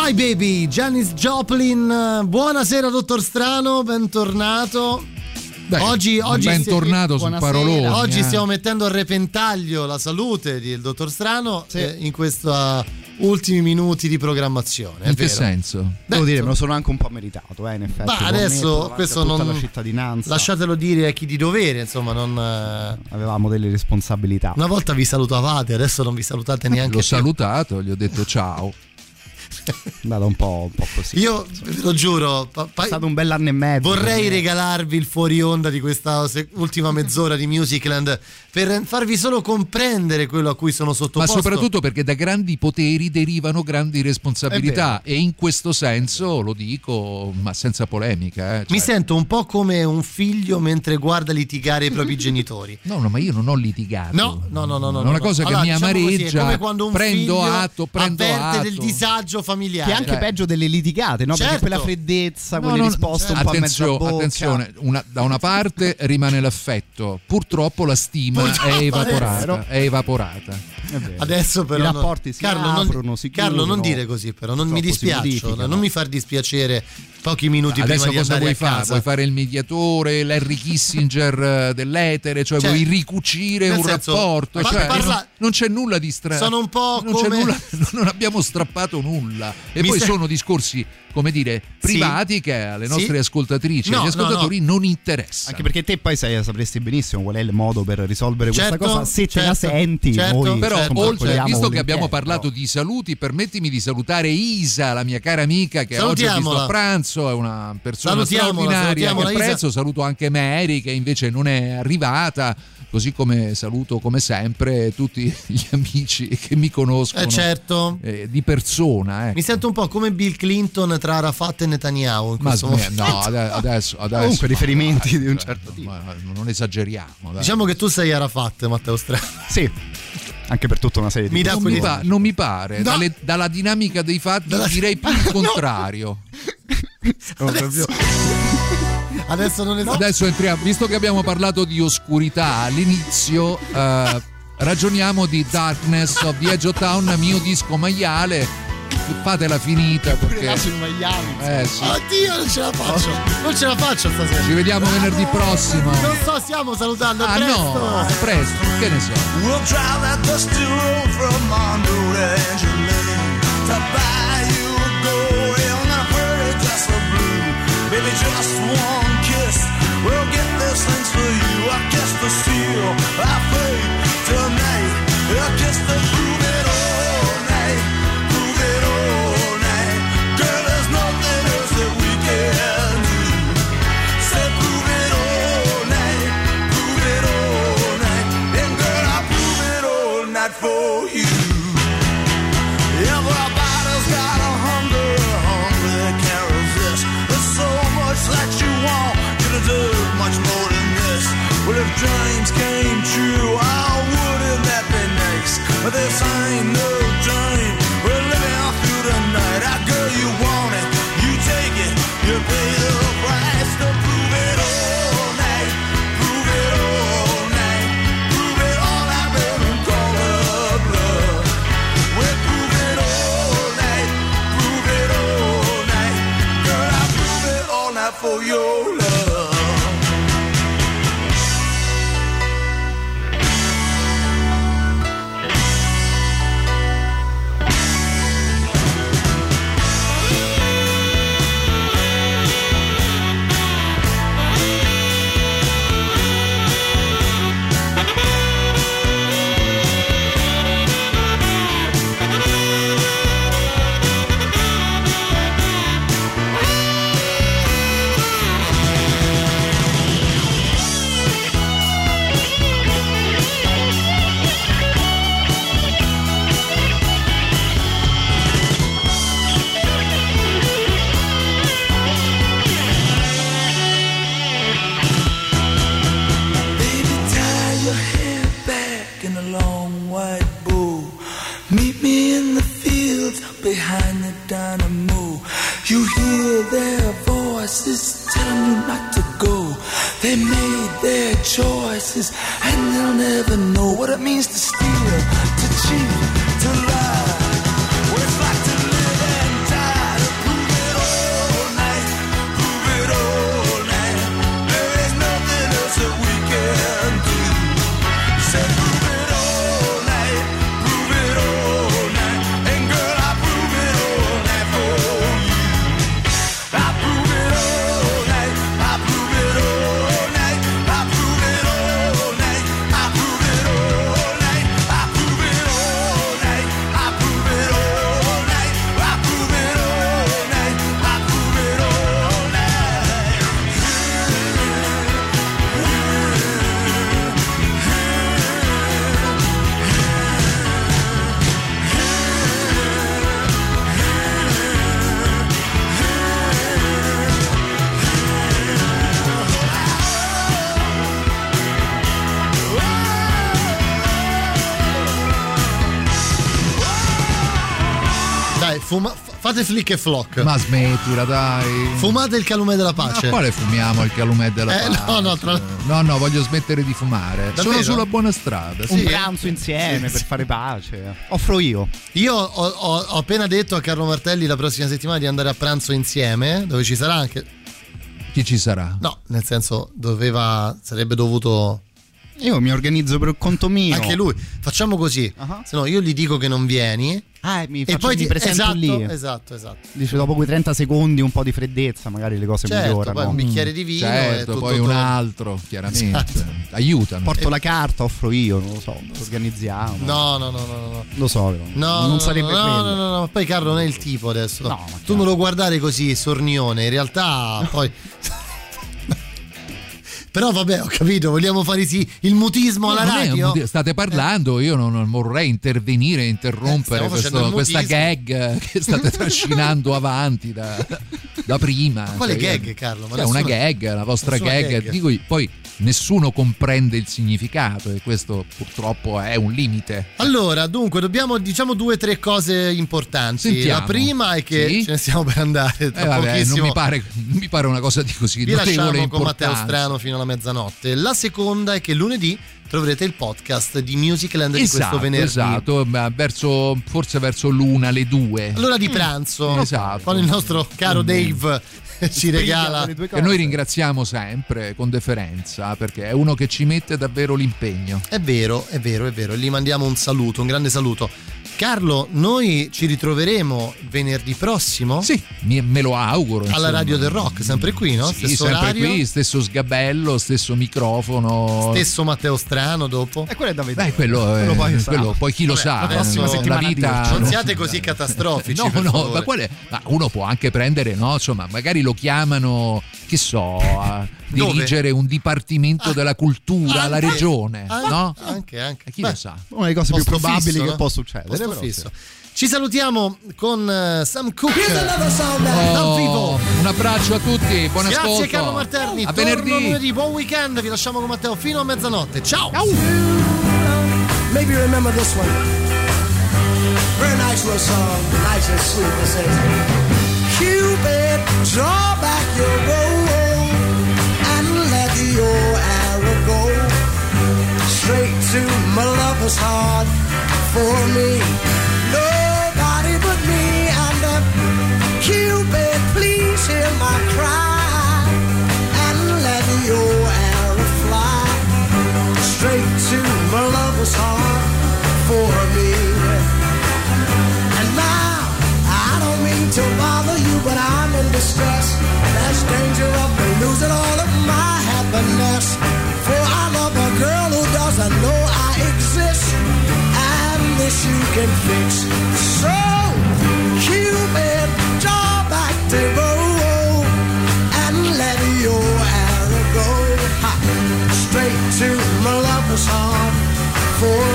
Cry Baby, Janis Joplin. Buonasera, dottor Strano, bentornato. Beh, oggi, oggi bentornato sul Buonasera. parolone, Oggi eh. stiamo mettendo a repentaglio la salute del dottor Strano eh, in questi ultimi minuti di programmazione. è In che vero. senso? Devo dire, me lo sono anche un po' meritato, eh, in effetti. Ma adesso questo non la cittadinanza. Lasciatelo dire a chi di dovere, insomma, non eh, avevamo delle responsabilità. Una volta vi salutavate, adesso non vi salutate neanche L'ho più. salutato, gli ho detto ciao. Andata un po', un po' così. Io ve lo giuro, pa- pa- È stato un bell'anno e mezzo. Vorrei me. regalarvi il fuori onda di questa se- ultima mezz'ora di Musicland per farvi solo comprendere quello a cui sono Ma sottoposto. soprattutto perché da grandi poteri derivano grandi responsabilità e in questo senso lo dico, ma senza polemica. eh, Mi cioè- sento un po' come un figlio mentre guarda litigare i propri (laughs) genitori. No, no, ma io non ho litigato. No, no, no, no. no È una no. cosa che Allora, mi diciamo così, è amareggia. come quando un prendo figlio atto, prendo avverte atto. del disagio familiare. Che è anche Cioè, peggio delle litigate, no? Perché Certo. quella freddezza, No, quelle no, risposte un po' a mezza attenzione, bocca. attenzione, una- da una parte rimane l'affetto, purtroppo la stima Purtroppo è evaporata. adesso- È evaporata. Adesso però I non- rapporti si Carlo, aprono, non, si Carlo, non chiudono, dire così però, non mi dispiaccio, modificano. non mi far dispiacere pochi minuti Adesso prima di cosa andare vuoi a fare? casa. Vuoi fare il mediatore, l'Henry Kissinger eh, dell'etere, cioè, Cioè, vuoi ricucire un senso, rapporto? Cioè, parla- non, non c'è nulla di strano. Sono un po' non, come- nulla- (laughs) non abbiamo strappato nulla. E Mi poi sa- sono discorsi, come dire, privati che alle nostre Sì. ascoltatrici e No, agli no, ascoltatori non interessano. Anche perché te poi sai, sapresti benissimo qual è il modo per risolvere Certo, questa cosa. Se te la certo, senti, certo. noi però insomma, oltre, visto che abbiamo parlato di saluti, permettimi di salutare Isa, la mia cara amica che oggi ho visto a pranzo, è una persona Salutiamola, straordinaria Isa. apprezzo, saluto anche Mary che invece non è arrivata, così come saluto come sempre tutti gli (laughs) amici che mi conoscono Eh, certo. eh, di persona. ecco. Mi sento un po' come Bill Clinton tra Arafat e Netanyahu in Ma momento. no, ade- (laughs) adesso, adesso Comunque, ma- riferimenti di un cioè, certo ma- ma non esageriamo. dai. Diciamo che tu sei Arafat, Matteo Strano. Sì, anche per tutta una serie di Mi quelli- mi pa- non mi pare, No. dalle- dalla dinamica dei fatti direi più il (laughs) contrario. (laughs) Adesso, adesso non esiste. Adesso entriamo, visto che abbiamo parlato di oscurità all'inizio, eh, ragioniamo di Darkness of the Edge of Town, mio disco maiale. Fatela finita perché. Eh, sì. Oddio, non ce la faccio. Non ce la faccio stasera. Ci vediamo venerdì prossimo. Non so, stiamo salutando. Ah presto. no, presto, che ne so. We'll drive that dusty road from Mondo to Angeline to buy you Baby, just one kiss will get this things for you. I kiss the seal, I fade tonight. I kiss the prove it all night, prove it all night. Girl, there's nothing else that we can do. Say prove it all night, prove it all night. And girl, I prove it all night for you. dreams came true. Oh, wouldn't that be nice? This fuma- f- fate flick e flock. Ma smettila, dai. Fumate il calume della pace. Ma quale fumiamo il calumet della Eh, pace? no, no, tra- no, no, voglio smettere di fumare. Davvero? Sono sulla buona strada. Un sì. pranzo insieme Sì, per sì. fare pace. Offro io. Io ho, ho- ho appena detto a Carlo Martelli la prossima settimana di andare a pranzo insieme, dove ci sarà anche. Chi ci sarà? No, nel senso, doveva. sarebbe dovuto. Io mi organizzo per conto mio. Anche lui. Facciamo così. Se no, io gli dico che non vieni. Ah, mi, e faccio- poi ti presento esatto, lì. Esatto, esatto. Dice dopo quei 30 secondi un po' di freddezza, magari le cose Certo, migliorano. poi un bicchiere di vino e Certo, tutto poi un altro, chiaramente. Esatto. Aiutami. Porto la carta, offro io, non lo so, organizziamo. No, no, no, no, no. Lo so, però. No, non sarebbe no, quello. no, no, no, poi Carlo non è il tipo adesso. No, ma tu non lo guardare così sornione, in realtà (laughs) poi Però vabbè, ho capito, vogliamo fare sì il mutismo alla Non è radio. muti- state parlando, io non, non vorrei intervenire e Eh, interrompere facendo questo- questa gag che state trascinando (laughs) avanti da, da prima. quale Cioè, gag, Carlo? Ma Cioè, una gag, la vostra gag. gag. Dico, poi nessuno comprende il significato e questo purtroppo è un limite. Allora, dunque, dobbiamo diciamo due o tre cose importanti. Sentiamo. La prima è che Sì? ce ne stiamo per andare. Eh, Tra vabbè, non pochissimo. mi pare, non mi pare una cosa di così Vi notevole lasciamo con Matteo. Strano fino alla mezzanotte. La seconda è che lunedì troverete il podcast di Musicland di questo Esatto, venerdì. esatto, verso, forse verso l'una, le due. Allora di pranzo, Esatto. con il nostro caro Mm. Dave ci regala Che noi ringraziamo sempre con deferenza perché è uno che ci mette davvero l'impegno. È vero, è vero, è vero. Gli mandiamo un saluto, un grande saluto. Carlo, noi ci ritroveremo venerdì prossimo? Sì, mi- me lo auguro. Alla insomma. Radio del Rock, sempre qui, no? Sì, Stesso sempre orario, qui, stesso sgabello, stesso microfono. stesso Matteo Strano dopo. E quello è da vedere. Beh, quello, è- Quello poi sa. quello poi chi lo Vabbè, sa. la prossima no, settimana la vita. Non siate così catastrofici, No, no, ma, quale- ma uno può anche prendere, no? Insomma, magari lo chiamano, che so, a dirigere un dipartimento della cultura alla anche- regione, anche- no? Anche, anche. E chi Beh, lo sa? Una delle cose più probabili fisso, che può succedere. Posto però fisso. sì. Ci salutiamo con eh, Sam Cooke Oh, dal vivo. un abbraccio a tutti, buon Grazie ascolto. Carlo Marterni, A torno venerdì. lunedì, buon weekend, vi lasciamo con Matteo fino a mezzanotte. Ciao! Maybe you remember this one. Very nice little song, nice and sweet. It says, Cupid, draw back your bow your arrow go straight to my lover's heart for me. Nobody but me and the Cupid, please hear my cry and let your arrow fly straight to my lover's heart for me. And now I don't mean to bother you, but I'm in distress. There's danger of me losing all of happiness. For I love a girl who doesn't know I exist, and this you can fix. So, Cupid, draw back to row and let your arrow go ha, straight to my lover's heart. For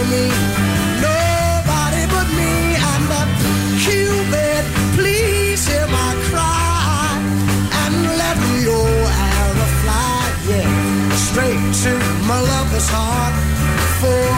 was hard for